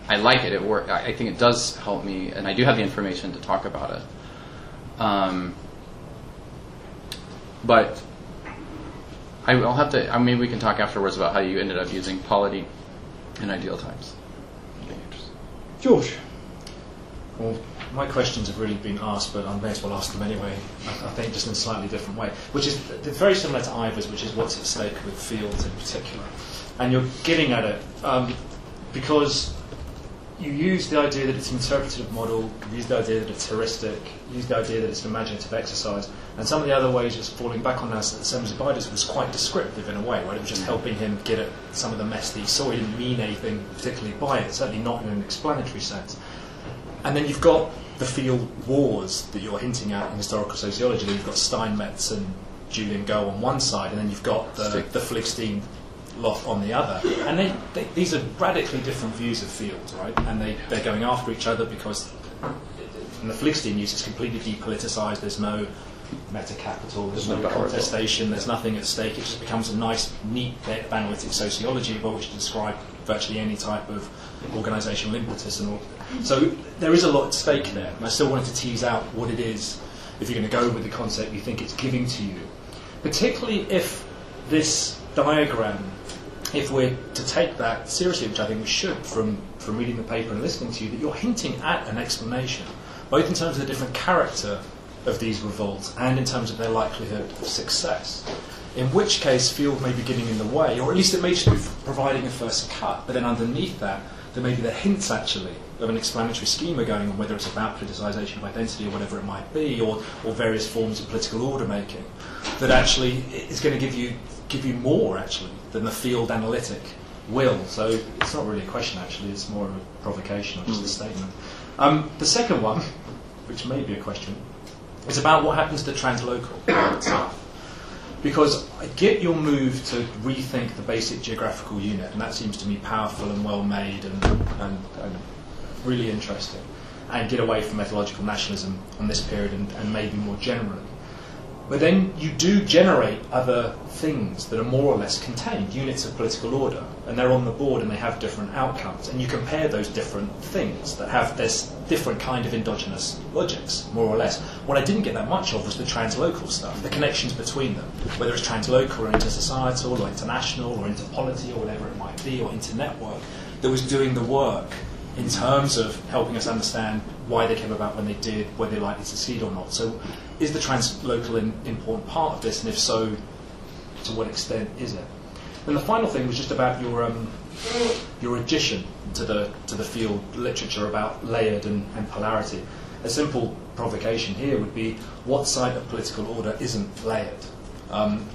I like it. It work. I I think it does help me, and I do have the information to talk about it. Um, but I, will have to. I mean, we can talk afterwards about how you ended up using polity in ideal times. George. Well, my questions have really been asked, but I may as well ask them anyway. I, I think just in a slightly different way, which is very similar to Iver's, which is what's at stake with fields in particular. And you're getting at it um, because you use the idea that it's an interpretative model, you use the idea that it's heuristic, you use the idea that it's an imaginative exercise, and some of the other ways, just falling back on that, Semmelweis was quite descriptive in a way, right? It was just mm. helping him get at some of the mess that he saw. He didn't mean anything particularly by it, certainly not in an explanatory sense. And then you've got the field wars that you're hinting at in historical sociology. You've got Steinmetz and Julian Go on one side, and then you've got the, the Fligstein lot on the other. And they, they, these are radically different views of fields, right? And they, they're going after each other because in the Fligstein use, it's completely depoliticized. There's no meta capital, there's, no, contestation, there's nothing at stake. It just becomes a nice, neat bit of analytic sociology by which to describe virtually any type of organizational impetus. And all. So there is a lot at stake there. And I still wanted to tease out what it is, if you're going to go with the concept you think it's giving to you. Particularly if this diagram, if we're to take that seriously, which I think we should from, from reading the paper and listening to you, that you're hinting at an explanation, both in terms of the different character of these revolts and in terms of their likelihood of success. In which case, field may be getting in the way, or at least it may just be providing a first cut, but then underneath that, there may be the hints actually of an explanatory schema going on, whether it's about politicization of identity or whatever it might be, or, or various forms of political order making, that actually is going to give you give you more actually than the field analytic will. So it's not really a question actually; it's more of a provocation or just a statement. Um, the second one, which may be a question, is about what happens to translocal itself. Because I get your move to rethink the basic geographical unit, and that seems to me powerful and well made and, and, and really interesting, and get away from methodological nationalism on this period and, and maybe more generally. But then you do generate other things that are more or less contained, units of political order, and they're on the board and they have different outcomes. And you compare those different things that have this different kind of endogenous logics, more or less. What I didn't get that much of was the translocal stuff, the connections between them, whether it's translocal or intersocietal or international or interpolity or whatever it might be, or internetwork, that was doing the work in terms of helping us understand why they came about when they did, whether they're likely to succeed or not. So, is the translocal an important part of this, and if so, to what extent is it? And the final thing was just about your um, your addition to the to the field literature about layered and, and polarity. A simple provocation here would be what side of political order isn't layered? Um,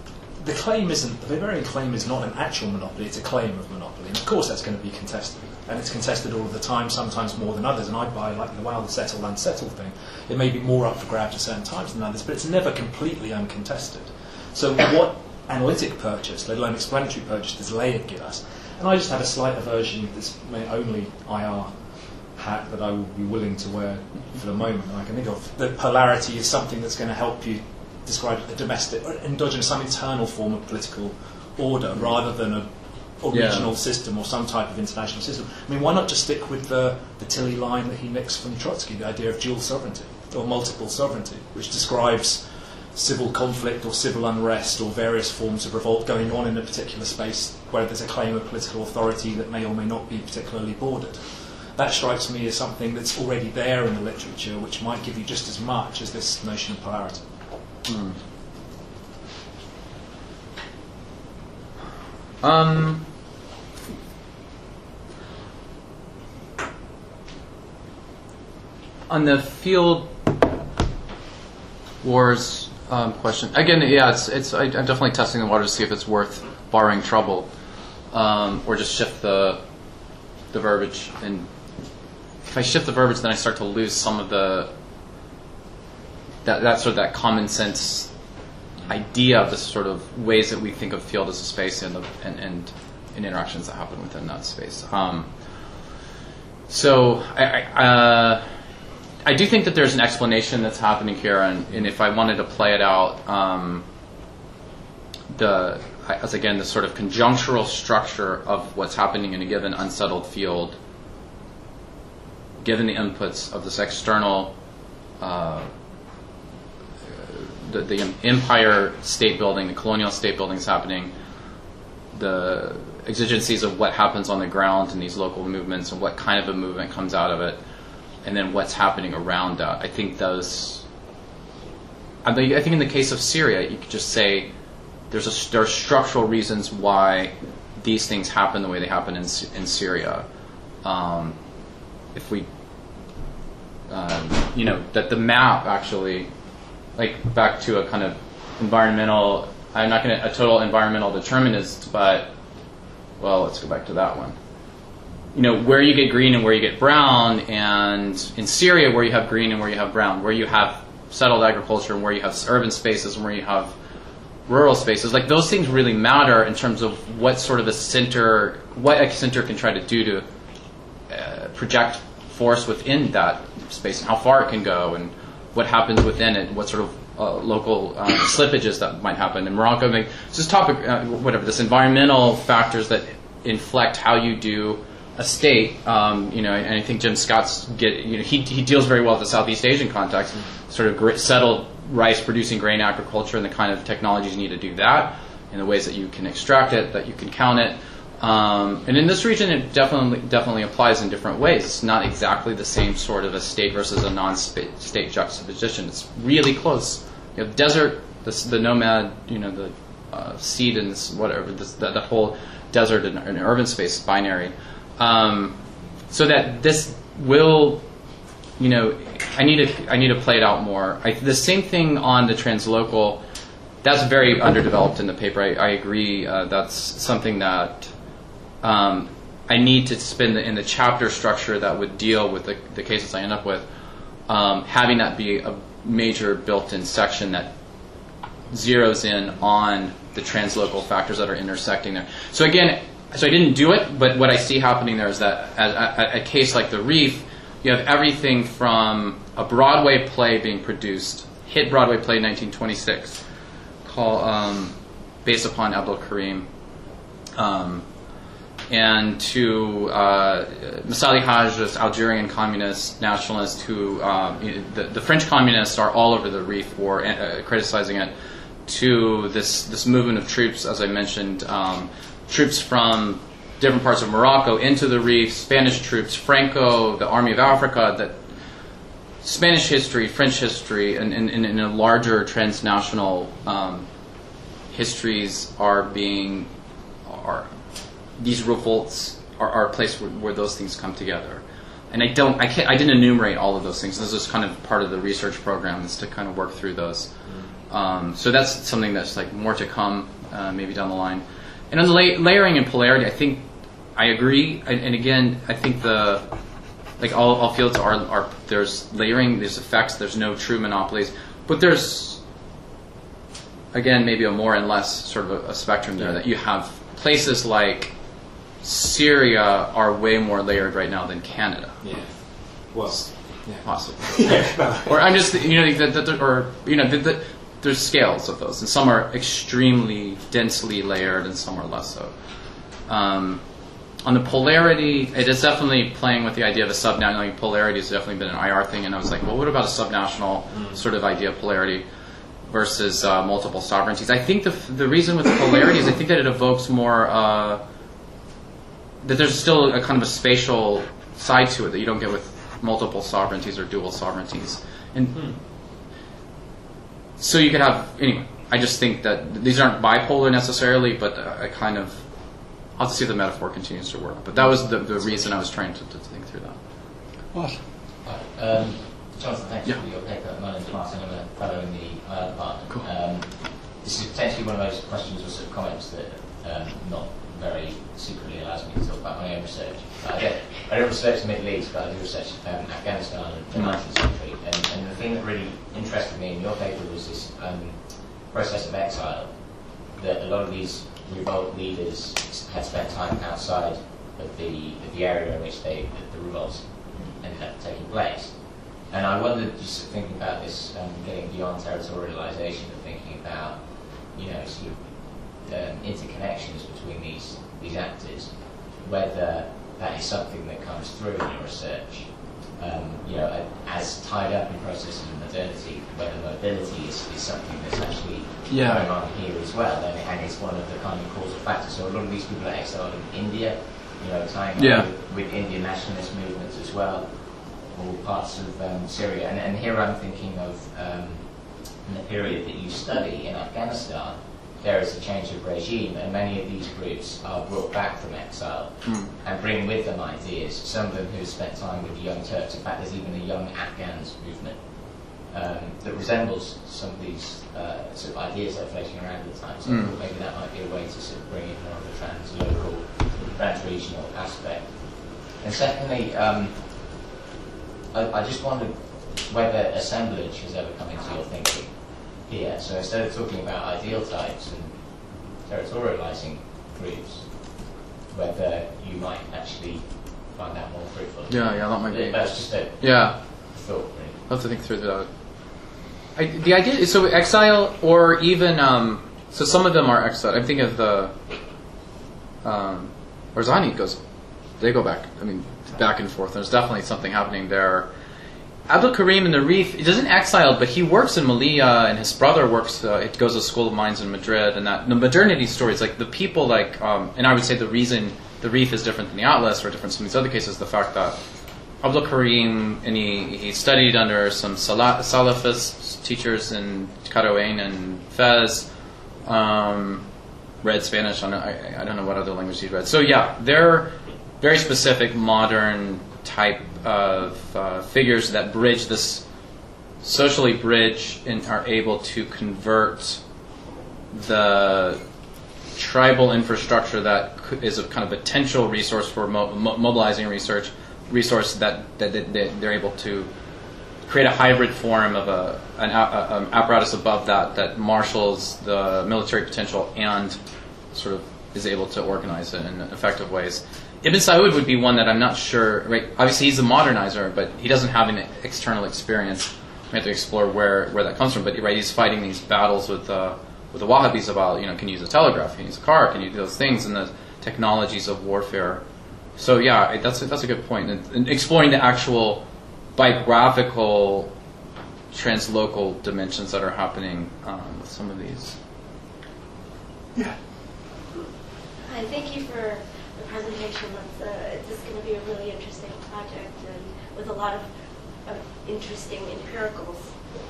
the claim isn't, the Weberian claim is not an actual monopoly, it's a claim of monopoly. And of course that's going to be contested. And it's contested all of the time, sometimes more than others. And I buy, like the well, the settled, unsettled thing. It may be more up for grabs at certain times than others, but it's never completely uncontested. So what analytic purchase, let alone explanatory purchase, does layered give us? And I just have a slight aversion this only IR hat that I will be willing to wear for the moment. I can think of that polarity is something that's going to help you describe a domestic, endogenous, some internal form of political order rather than a original yeah. system or some type of international system. I mean, why not just stick with the, the Tilly line that he mixed from Trotsky, the idea of dual sovereignty or multiple sovereignty, which describes civil conflict or civil unrest or various forms of revolt going on in a particular space where there's a claim of political authority that may or may not be particularly bordered. That strikes me as something that's already there in the literature, which might give you just as much as this notion of polarity. Hmm. Um, on the field wars um, question again, yeah, it's it's I, am definitely testing the water to see if it's worth borrowing trouble, um, or just shift the the verbiage. And if I shift the verbiage, then I start to lose some of the that that sort of that common sense idea of the sort of ways that we think of field as a space and the and, and, and interactions that happen within that space. Um, so I, I, uh, I do think that there's an explanation that's happening here, and, and if I wanted to play it out, um, the as again the sort of conjunctural structure of what's happening in a given unsettled field, given the inputs of this external. Uh, the, the empire state building, the colonial state building is happening, the exigencies of what happens on the ground in these local movements and what kind of a movement comes out of it, and then what's happening around that. I think those. I think in the case of Syria, you could just say there's a, there are structural reasons why these things happen the way they happen in in Syria. Um, if we, um, you know, that the map actually, like back to a kind of environmental. I'm not going to a total environmental determinist, but well, let's go back to that one. You know, where you get green and where you get brown, and in Syria, where you have green and where you have brown, where you have settled agriculture and where you have urban spaces and where you have rural spaces, like those things really matter in terms of what sort of a center, what a center can try to do to uh, project force within that space and how far it can go and what happens within it, and what sort of uh, local um, slippages that might happen in Morocco. I mean, this topic, uh, whatever, this environmental factors that inflect how you do a state. Um, you know, and I think Jim Scott's get, you know, he, he deals very well with the Southeast Asian context, sort of settled rice producing grain agriculture and the kind of technologies you need to do that, and the ways that you can extract it, that you can count it. Um, and in this region, it definitely definitely applies in different ways. It's not exactly the same sort of a state versus a non-state juxtaposition. It's really close. You have desert, this, the nomad, you know, the uh, seed and whatever, the, the, whole desert and, and, urban space binary. Um, so that this will, you know, I need to I need to play it out more. I, the same thing on the translocal. That's very underdeveloped in the paper. I, I agree. Uh, that's something that um, I need to spend in the chapter structure that would deal with the, the cases I end up with. Um, having that be a major built-in section that zeroes in on the translocal factors that are intersecting there. So again, so I didn't do it, but what I see happening there is that a, a, case like the Rif, you have everything from a Broadway play being produced, hit Broadway play in 1926, call, um, based upon Abdul Karim, um, and to uh, Messali Hadj, this Algerian communist nationalist who um, the, the, French communists are all over the Rif war uh, criticizing it, to this this movement of troops, as I mentioned, um, troops from different parts of Morocco into the Rif, Spanish troops, Franco, the Army of Africa, that Spanish history, French history, and in a larger transnational um, histories are being are these revolts are, are a place where, where, those things come together. And I don't, I can't, I didn't enumerate all of those things. This is kind of part of the research program is to kind of work through those. Um, so that's something that's like more to come, uh, maybe down the line. And on the la- layering and polarity, I think I agree. And, and again, I think the like all, all fields are, are there's layering, there's effects, there's no true monopolies, but there's again maybe a more and less sort of a, a spectrum there that you have places like Syria are way more layered right now than Canada. Yeah. Well, yeah. possibly. or I'm just you know the, the, or you know the, the, there's scales of those, and some are extremely densely layered, and some are less so. Um, on the polarity, it is definitely playing with the idea of a subnational. Polarity has definitely been an IR thing, and I was like, well, what about a subnational mm. sort of idea of polarity versus uh, multiple sovereignties? I think the the reason with the polarity is I think that it evokes more. Uh, that there's still a kind of a spatial side to it that you don't get with multiple sovereignties or dual sovereignties. And hmm. So you could have anyway. I just think that these aren't bipolar necessarily, but I kind of. I'll have to see if the metaphor continues to work. But that was the, the reason I was trying to, to think through that. What? Um, Jonathan, thanks yeah. for your paper. My name's Martin. I'm a fellow in the IR department. Cool. Um, this is potentially one of those questions or sort of comments that um, not very secretly allows me to talk about my own research. I, get, I don't research the Middle East, but I do research um, Afghanistan and the 19th century. And, and, the thing that really interested me in your paper was this um, process of exile, that a lot of these revolt leaders had spent time outside of the of the area in which they the, the revolts ended up taking place. And I wondered, just thinking about this, um, getting beyond territorialization and thinking about, you know, sort of um, interconnections between these these actors, whether that is something that comes through in your research. Um, you know, as tied up in processes of modernity, whether mobility is, is something that's actually Yeah. going on here as well, and, and it's one of the kind of causal factors. So a lot of these people are exiled in India, you know, tying Yeah. with, with Indian nationalist movements as well, or parts of um, Syria. And, and here I'm thinking of um, in the period that you study in Afghanistan, there is a change of regime, and many of these groups are brought back from exile and bring with them ideas. Some of them who spent time with the Young Turks. In fact, there's even a Young Afghans movement um, that resembles some of these uh, sort of ideas that are floating around at the time. So Mm. maybe that might be a way to sort of bring in more of a trans-local, trans-regional aspect. And secondly, um, I, I just wondered whether assemblage has ever come into your thinking here. So instead of talking about ideal types and territorializing groups, whether you might actually find that more fruitful. Yeah, yeah, that might be. That's just a Yeah, thought, really. I'll have to think through that. I, the idea is so exile, or even um, so some of them are exiled. I'm thinking of the um, Barzani goes, they go back. I mean, back and forth. There's definitely something happening there. Abdul Karim in the Rif, he doesn't exile, but he works in Melilla, and his brother works. Uh, it goes to School of Mines in Madrid, and that the modernity stories, like the people, like, um, and I would say the reason the Rif is different than the Atlas, or different from these other cases, the fact that Abdul Karim, and he, he studied under some Sala- Salafist teachers in Qarawiyyin and Fez, um, read Spanish. I, don't- I, I don't know what other language he read. So yeah, they're very specific modern type of uh, figures that bridge this socially bridge and are able to convert the tribal infrastructure that is a kind of potential resource for mo- mo- mobilizing research resource that, that, that, they're able to create a hybrid form of a, an, a- an apparatus above that that marshals the military potential and sort of is able to organize it in effective ways. Ibn Saud would be one that I'm not sure. Right, obviously he's a modernizer, but he doesn't have an external experience. We have to explore where, where that comes from. But right, he's fighting these battles with uh, with the Wahhabis about you know can you use a telegraph, can you use a car, can you do those things, and the technologies of warfare. So yeah, that's a, that's a good point. And, and exploring the actual biographical translocal dimensions that are happening um, with some of these. Yeah. Hi, thank you for the presentation. That's, uh, this is going to be a really interesting project and with a lot of, of interesting empiricals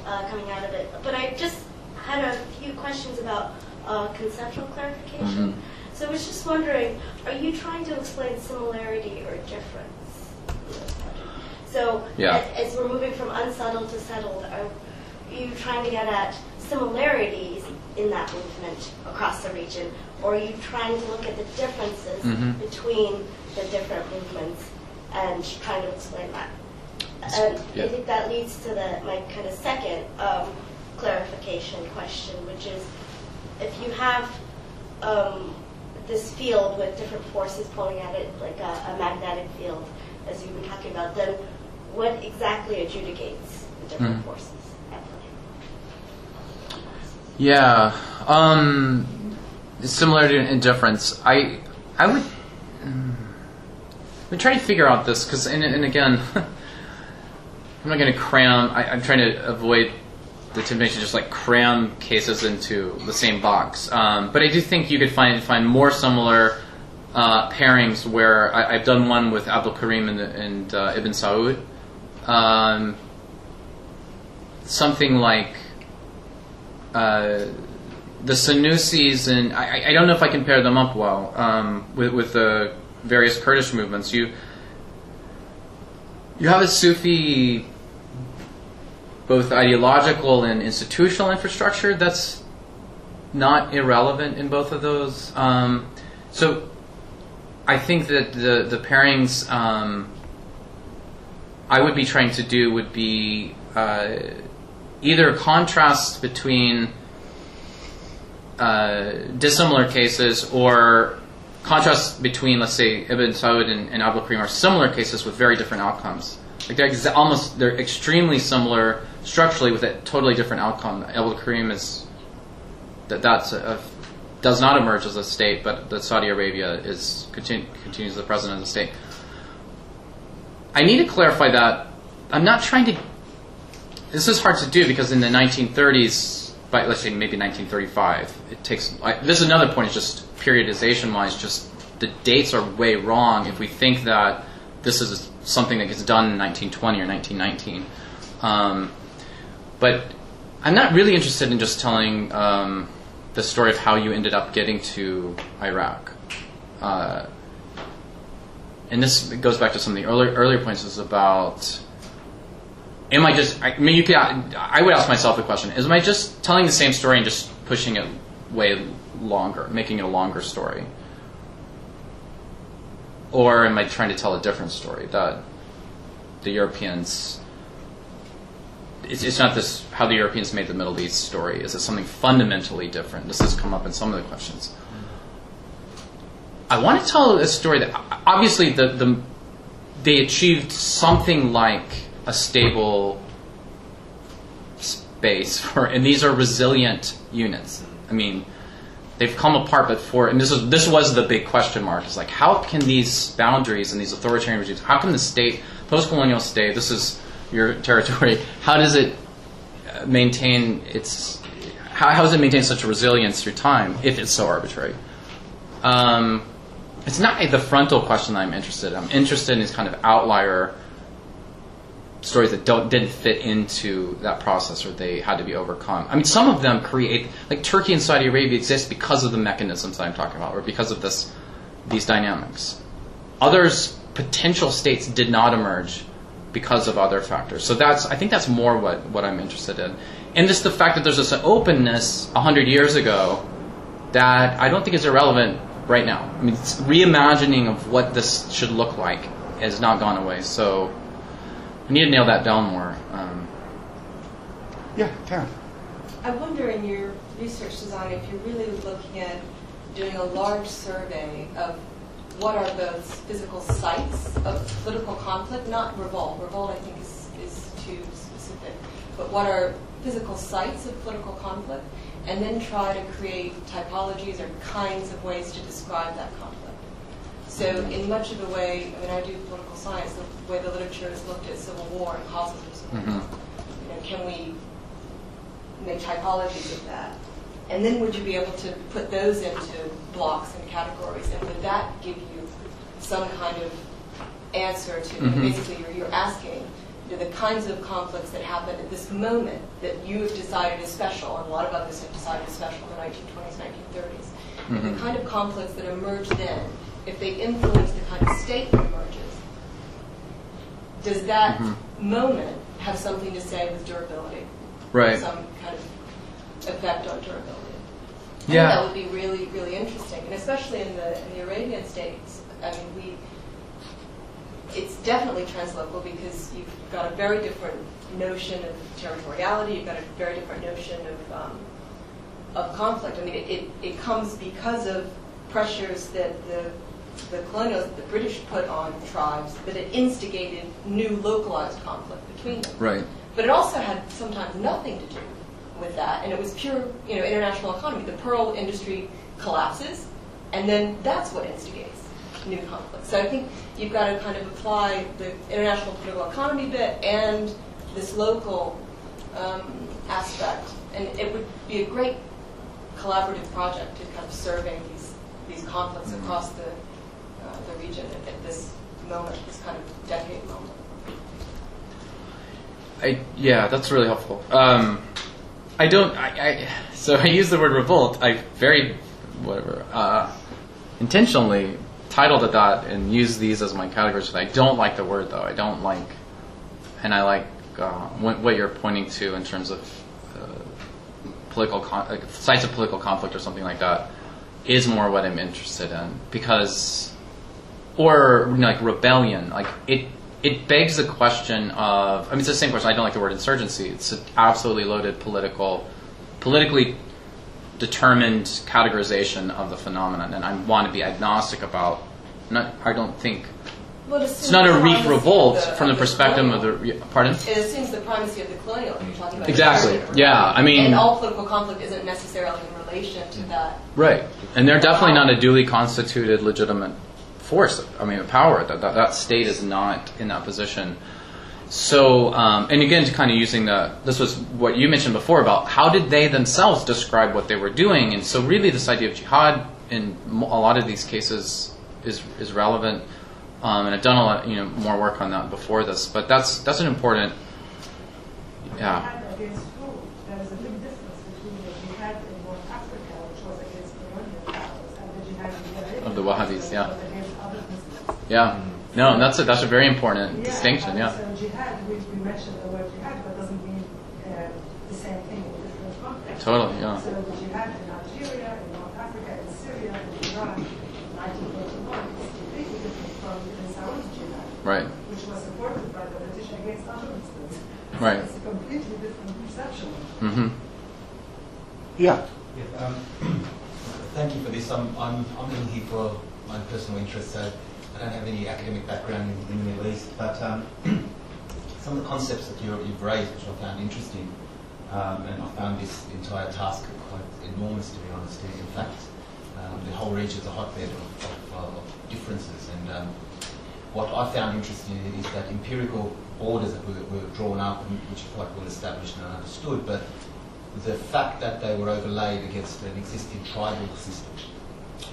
uh, coming out of it. But I just had a few questions about uh, conceptual clarification. Mhm. So I was just wondering, are you trying to explain similarity or difference? in this project? So Yeah. as, as we're moving from unsettled to settled, are you trying to get at similarities in that movement across the region, or are you trying to look at the differences Mhm. between the different movements and trying to explain that? And yeah. I think that leads to the, my kind of second um, clarification question, which is if you have um, this field with different forces pulling at it, like a, a magnetic field, as you've been talking about, then what exactly adjudicates the different Mhm. forces? Yeah. Um, similarity and indifference. I I would. I'm trying to figure out this because, and, and again, I'm not going to cram. I, I'm trying to avoid the temptation to just like cram cases into the same box. Um, but I do think you could find find more similar uh, pairings where I, I've done one with Abdul Karim and, and uh, Ibn Saud. Um, something like uh, the Sanusis and I, I don't know if I can pair them up well um, with, with the various Kurdish movements. You you have a Sufi both ideological and institutional infrastructure that's not irrelevant in both of those. Um, so I think that the the pairings um, I would be trying to do would be uh, either contrasts between uh, dissimilar cases or contrasts between, let's say, Ibn Saud and, and Abu Karim are similar cases with very different outcomes. Like they're exa- almost they're extremely similar structurally with a totally different outcome. Abu Karim is that that's a, a, does not emerge as a state, but that Saudi Arabia is continu- continues the president of the state. I need to clarify that I'm not trying to. This is hard to do because in the 1930s, by let's say maybe 1935, it takes. I, this is another point. Is just periodization wise, just the dates are way wrong if we think that this is something that gets done in 1920 or 1919. Um, but I'm not really interested in just telling um, the story of how you ended up getting to Iraq. Uh, and this goes back to some of the earlier earlier points is about am I just I mean you could I would ask myself the question. Is am I just telling the same story and just pushing it way longer making it a longer story? Or am I trying to tell a different story? That the Europeans it's, it's not this how the Europeans made the Middle East story. Is it something fundamentally different? This has come up in some of the questions. I want to tell a story that obviously the, the they achieved something like a stable space for, and these are resilient units. I mean, they've come apart, but for and this is this was the big question mark. Is like how can these boundaries and these authoritarian regimes? How can the state, post-colonial state, this is your territory. How does it maintain its? How, how does it maintain such a resilience through time if it's so arbitrary? Um, it's not the frontal question that I'm interested in. I'm interested in these kind of outlier stories that don't didn't fit into that process or they had to be overcome. I mean, some of them create like Turkey and Saudi Arabia exist because of the mechanisms that I'm talking about, or because of this these dynamics. Others potential states did not emerge because of other factors. So that's I think that's more what, what I'm interested in. And just the fact that there's this openness hundred years ago that I don't think is irrelevant right now. I mean, reimagining of what this should look like has not gone away. So I need to nail that down more. Um, Yeah, Karen. I wonder in your research design if you're really looking at doing a large survey of what are those physical sites of political conflict, not revolt. Revolt, I think, is, is too specific. But what are physical sites of political conflict? And then try to create typologies or kinds of ways to describe that conflict. So, in much of the way, I mean, I do political science, the way the literature has looked at civil war and causes of civil war. Mhm. You know, can we make typologies of that? And then would you be able to put those into blocks and categories? And would that give you some kind of answer to Mhm. basically you're, you're asking you know, the kinds of conflicts that happen at this moment that you have decided is special, and a lot of others have decided is special in the 1920s, 1930s. Mhm. The kind of conflicts that emerge then, if they influence the kind of state that emerges, does that Mhm. moment have something to say with durability? Right. Some kind of effect on durability. I Yeah. that would be really, really interesting, and especially in the in the Arabian states. I mean, we. It's definitely translocal because you've got a very different notion of territoriality. You've got a very different notion of um, of conflict. I mean, it, it, it comes because of pressures that the the colonials, that the British put on tribes, that it instigated new localized conflict between them. right. But it also had sometimes nothing to do with that, and it was pure, you know, international economy. The pearl industry collapses, and then that's what instigates new conflict. So I think you've got to kind of apply the international political economy bit and this local um, aspect, and it would be a great collaborative project to kind of survey these these conflicts Mhm. across the region at, this moment, this kind of decade moment. I yeah, that's really helpful. Um, I don't. I, I so I use the word revolt. I very whatever uh, intentionally titled it that and use these as my categories. I don't like the word though. I don't like, and I like uh, what, you're pointing to in terms of uh, political con- sites of political conflict or something like that is more what I'm interested in because or you know, like rebellion like it it begs the question of I mean it's the same question I don't like the word insurgency it's an absolutely loaded political politically determined categorization of the phenomenon, and I want to be agnostic about. Not, I don't think Well, it it's not a the revolt the- from the of perspective of the. Pardon? It assumes the primacy of the colonial. You're talking about Exactly. Yeah, I mean- and all political conflict isn't necessarily in relation to that. Right, and they're definitely not a duly constituted, legitimate force. I mean, power. That that, that state is not in that position. So, um, and again, kind of using the this was what you mentioned before about how did they themselves describe what they were doing, and so really this idea of jihad in a lot of these cases is is relevant. Um, and I've done a lot, you know, more work on that before this, but that's that's an important, yeah. Jihad against who? There is a big difference between the jihad in North Africa, which was against colonial powers, and the jihad in the Arabia, Of the Wahhabis, yeah. was against other Muslims. Yeah. No, and that's a, that's a very important Yeah, distinction. Yeah. So jihad, we, we mentioned the word jihad, but doesn't mean uh, the same thing in different contexts. Totally, yeah. So the jihad in Algeria, in North Africa, in Syria, in Iraq, 1941 is completely different from the Saudi jihad, Right. which was supported by the British against other Muslims. Right. It's a completely different perception. Mm-hmm. Yeah. Yeah, um, thank you for this. I'm, I'm, I'm in here for my personal interest, so I don't have any academic background in, in the Middle East, but um, some of the concepts that you you've raised, which I found interesting, um, and I found this entire task quite enormous, to be honest. In fact, um, the whole region is a hotbed of, of, of differences, and um, what I found interesting is that empirical borders that were, were drawn up, which are quite well established and understood, but the fact that they were overlaid against an existing tribal system,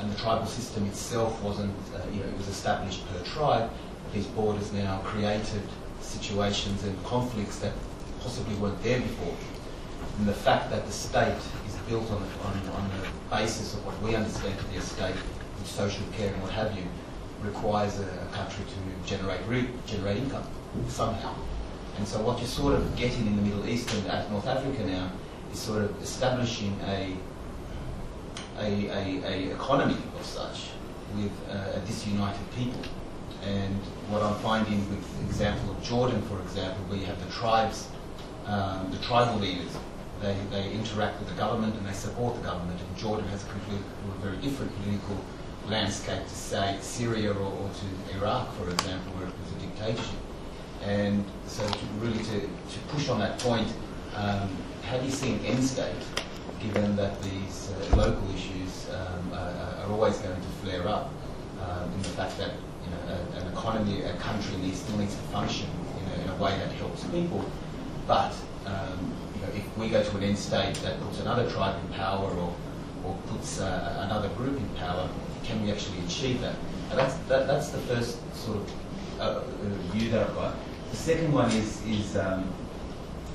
and the tribal system itself wasn't, uh, you know, it was established per tribe. These borders now created situations and conflicts that possibly weren't there before. And the fact that the state is built on, the- on, on the basis of what we understand to be a state, with social care and what have you, requires a, a country to generate re- generate income somehow. And so what you're sort of getting in the Middle East and North Africa now is sort of establishing a a, a, a economy of such with uh, a disunited people. And what I'm finding with the example of Jordan, for example, where you have the tribes, um, the tribal leaders, they, they interact with the government and they support the government. And Jordan has a completely, a very different political landscape to, say, Syria or, or to Iraq, for example, where it was a dictatorship. And so to really to, to push on that point, um, how do you see an end state, given that these uh, local issues um, are, are always going to flare up, um, in the fact that you know, a, an economy, a country needs, still needs to function in a, in a way that helps people, but um, you know, if we go to an end state that puts another tribe in power or, or puts uh, another group in power, can we actually achieve that? And that's, that, that's the first sort of uh, view that I've got. The second one is, is um,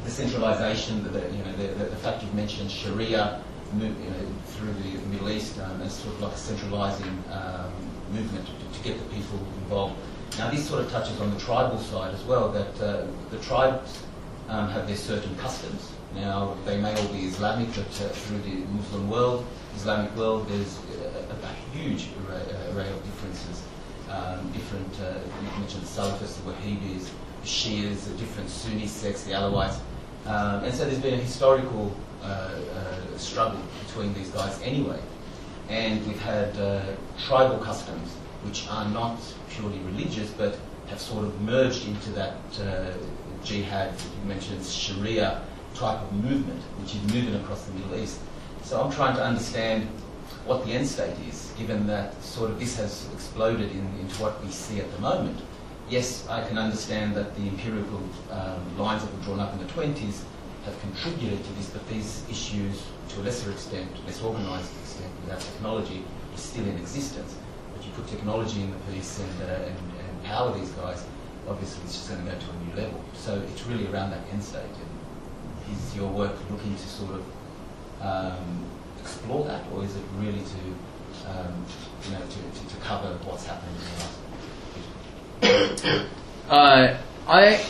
the centralisation, the, the, you know, the, the, fact you've mentioned Sharia you know, through the Middle East um, as sort of like a centralising um, movement to, to get the people involved. Now this sort of touches on the tribal side as well, that uh, the tribes um, have their certain customs. Now they may all be Islamic, but uh, through the Muslim world, Islamic world, there's a, a, huge array, array of differences. Um, different, uh, you mentioned Salafists, the Wahhabis, Shias, the different Sunni sects, the Alawites. Um, and so there's been a historical uh, uh, struggle between these guys anyway. And we've had uh, tribal customs, which are not purely religious, but have sort of merged into that uh, jihad, you mentioned Sharia type of movement, which is moving across the Middle East. So I'm trying to understand what the end state is, given that sort of this has exploded in, into what we see at the moment. Yes, I can understand that the empirical um, lines that were drawn up in the 20s have contributed to this, but these issues, to a lesser extent, less organised extent, without technology, are still in existence. But you put technology in the piece and, uh, and, and empower these guys, obviously it's just going to go to a new level. So it's really around that end state. And is your work looking to sort of um, explore that, or is it really to, um, you know, to, to, to cover what's happening in the last? Uh, I,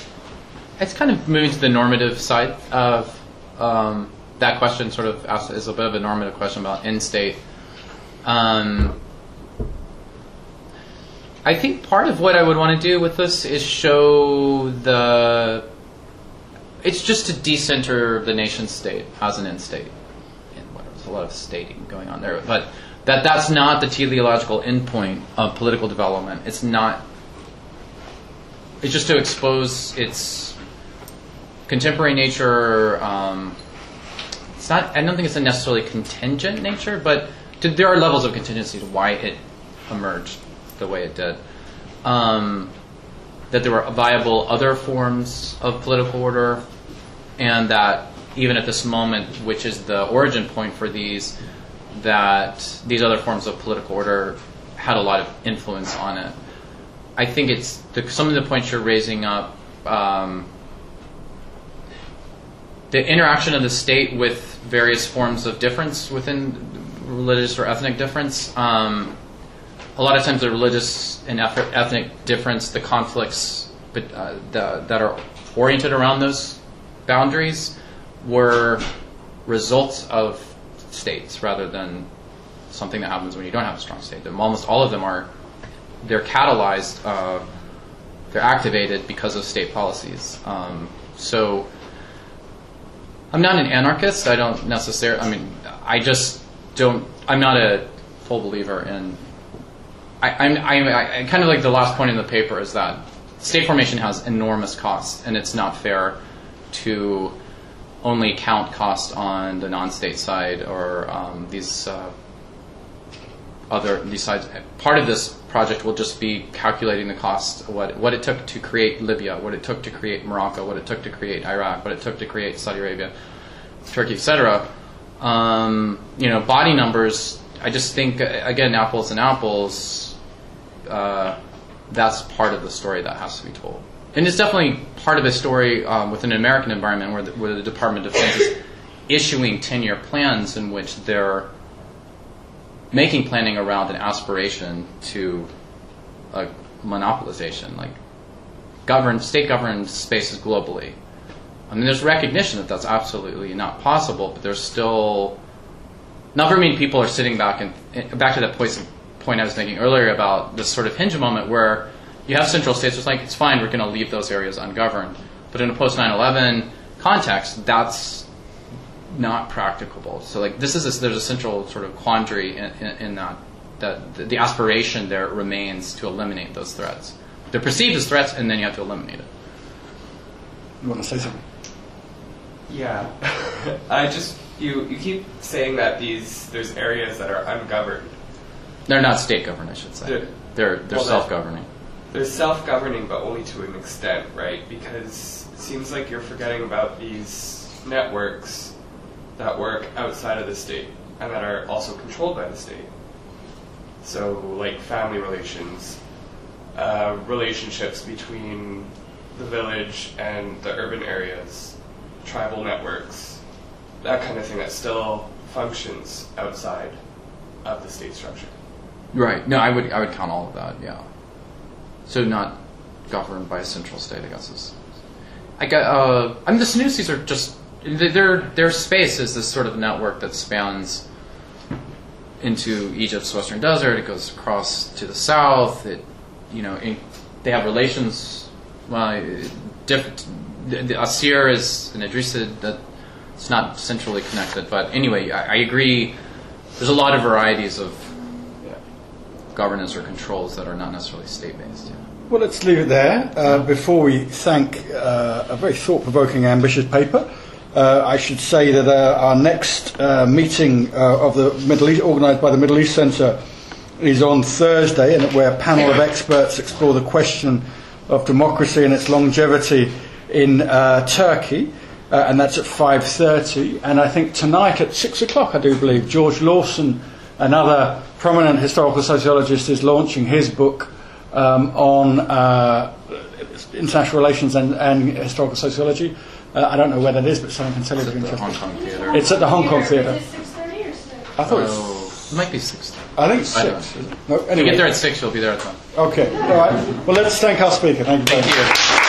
it's kind of moving to the normative side of um, that question. Sort of asks, is a bit of a normative question about end state. Um, I think part of what I would want to do with this is show the. It's just to decenter the nation state as an end state in whatever, a lot of stating going on there. But that that's not the teleological endpoint of political development. It's not. It's just to expose its contemporary nature. Um, it's not. I don't think it's a necessarily contingent nature, but to, there are levels of contingency to why it emerged the way it did. Um, that there were viable other forms of political order, and that even at this moment, which is the origin point for these, that these other forms of political order had a lot of influence on it. I think it's the, some of the points you're raising up. Um, the interaction of the state with various forms of difference within religious or ethnic difference. Um, a lot of times, the religious and ethnic difference, the conflicts but, uh, the, that are oriented around those boundaries, were results of states rather than something that happens when you don't have a strong state. Almost all of them are they're catalyzed, uh, they're activated because of state policies. Um, so I'm not an anarchist. I don't necessarily. I mean, I just don't. I'm not a full believer in. I, I'm, I, I kind of like the last point in the paper is that state formation has enormous costs, and it's not fair to only count cost on the non-state side or um, these uh, other these sides. Part of this project will just be calculating the cost, what what it took to create Libya, what it took to create Morocco, what it took to create Iraq, what it took to create Saudi Arabia, Turkey, etc. Um, you know, body numbers. I just think again, apples and apples. Uh, that's part of the story that has to be told and it's definitely part of the story um, within an American environment where the, where the Department of Defense is issuing 10 year plans in which they're making planning around an aspiration to a monopolization, like governed, state governed spaces globally. I mean, there's recognition that that's absolutely not possible, but there's still not very people are sitting back and back to that point, point I was making earlier about this sort of hinge moment where you have central states, it's like, it's fine, we're going to leave those areas ungoverned. But in a post 9 11 context, that's not practicable. So, like, this is a, there's a central sort of quandary in, in, in uh, that, that the, the aspiration there remains to eliminate those threats. They're perceived as threats, and then you have to eliminate it. You want to say something? Yeah. I just, you, you keep saying that these, there's areas that are ungoverned. They're not state governed, I should say. They're, they're, they're well, self governing they're self-governing, but only to an extent, right? Because it seems like you're forgetting about these networks that work outside of the state and that are also controlled by the state. So, like family relations, uh, relationships between the village and the urban areas, tribal networks, that kind of thing that still functions outside of the state structure. Right. No, I would I would count all of that. Yeah. So not governed by a central state, I guess is. I get. Uh, I mean, the Senussis are just their their space is this sort of network that spans into Egypt's western desert. It goes across to the south. It, you know, they have relations. Well, different. The, the Asir is an Idrisid that it's not centrally connected. But anyway, I, I agree. There's a lot of varieties of governance or controls that are not necessarily state based. Yeah. Well, let's leave it there. Uh, before we thank uh, a very thought provoking, ambitious paper, uh, I should say that uh, our next uh, meeting uh, of the Middle East, organised by the Middle East Centre, is on Thursday, and where a panel of experts explore the question of democracy and its longevity in Turkey. and that's at 5.30 and i think tonight at 6 o'clock i do believe george lawson another prominent historical sociologist is launching his book um, on uh, international relations and, and historical sociology. Uh, I don't know where that is, but someone can tell you if you're interested. Hong Kong Theatre. It's at the Hong Kong Theatre. Is it 6.30 or 6? I thought oh, it might be 6. I think it's 6. No, anyway. If you get there at 6, you'll be there at 10. Okay, all right. Well, let's thank our speaker. Thank you. Thank you.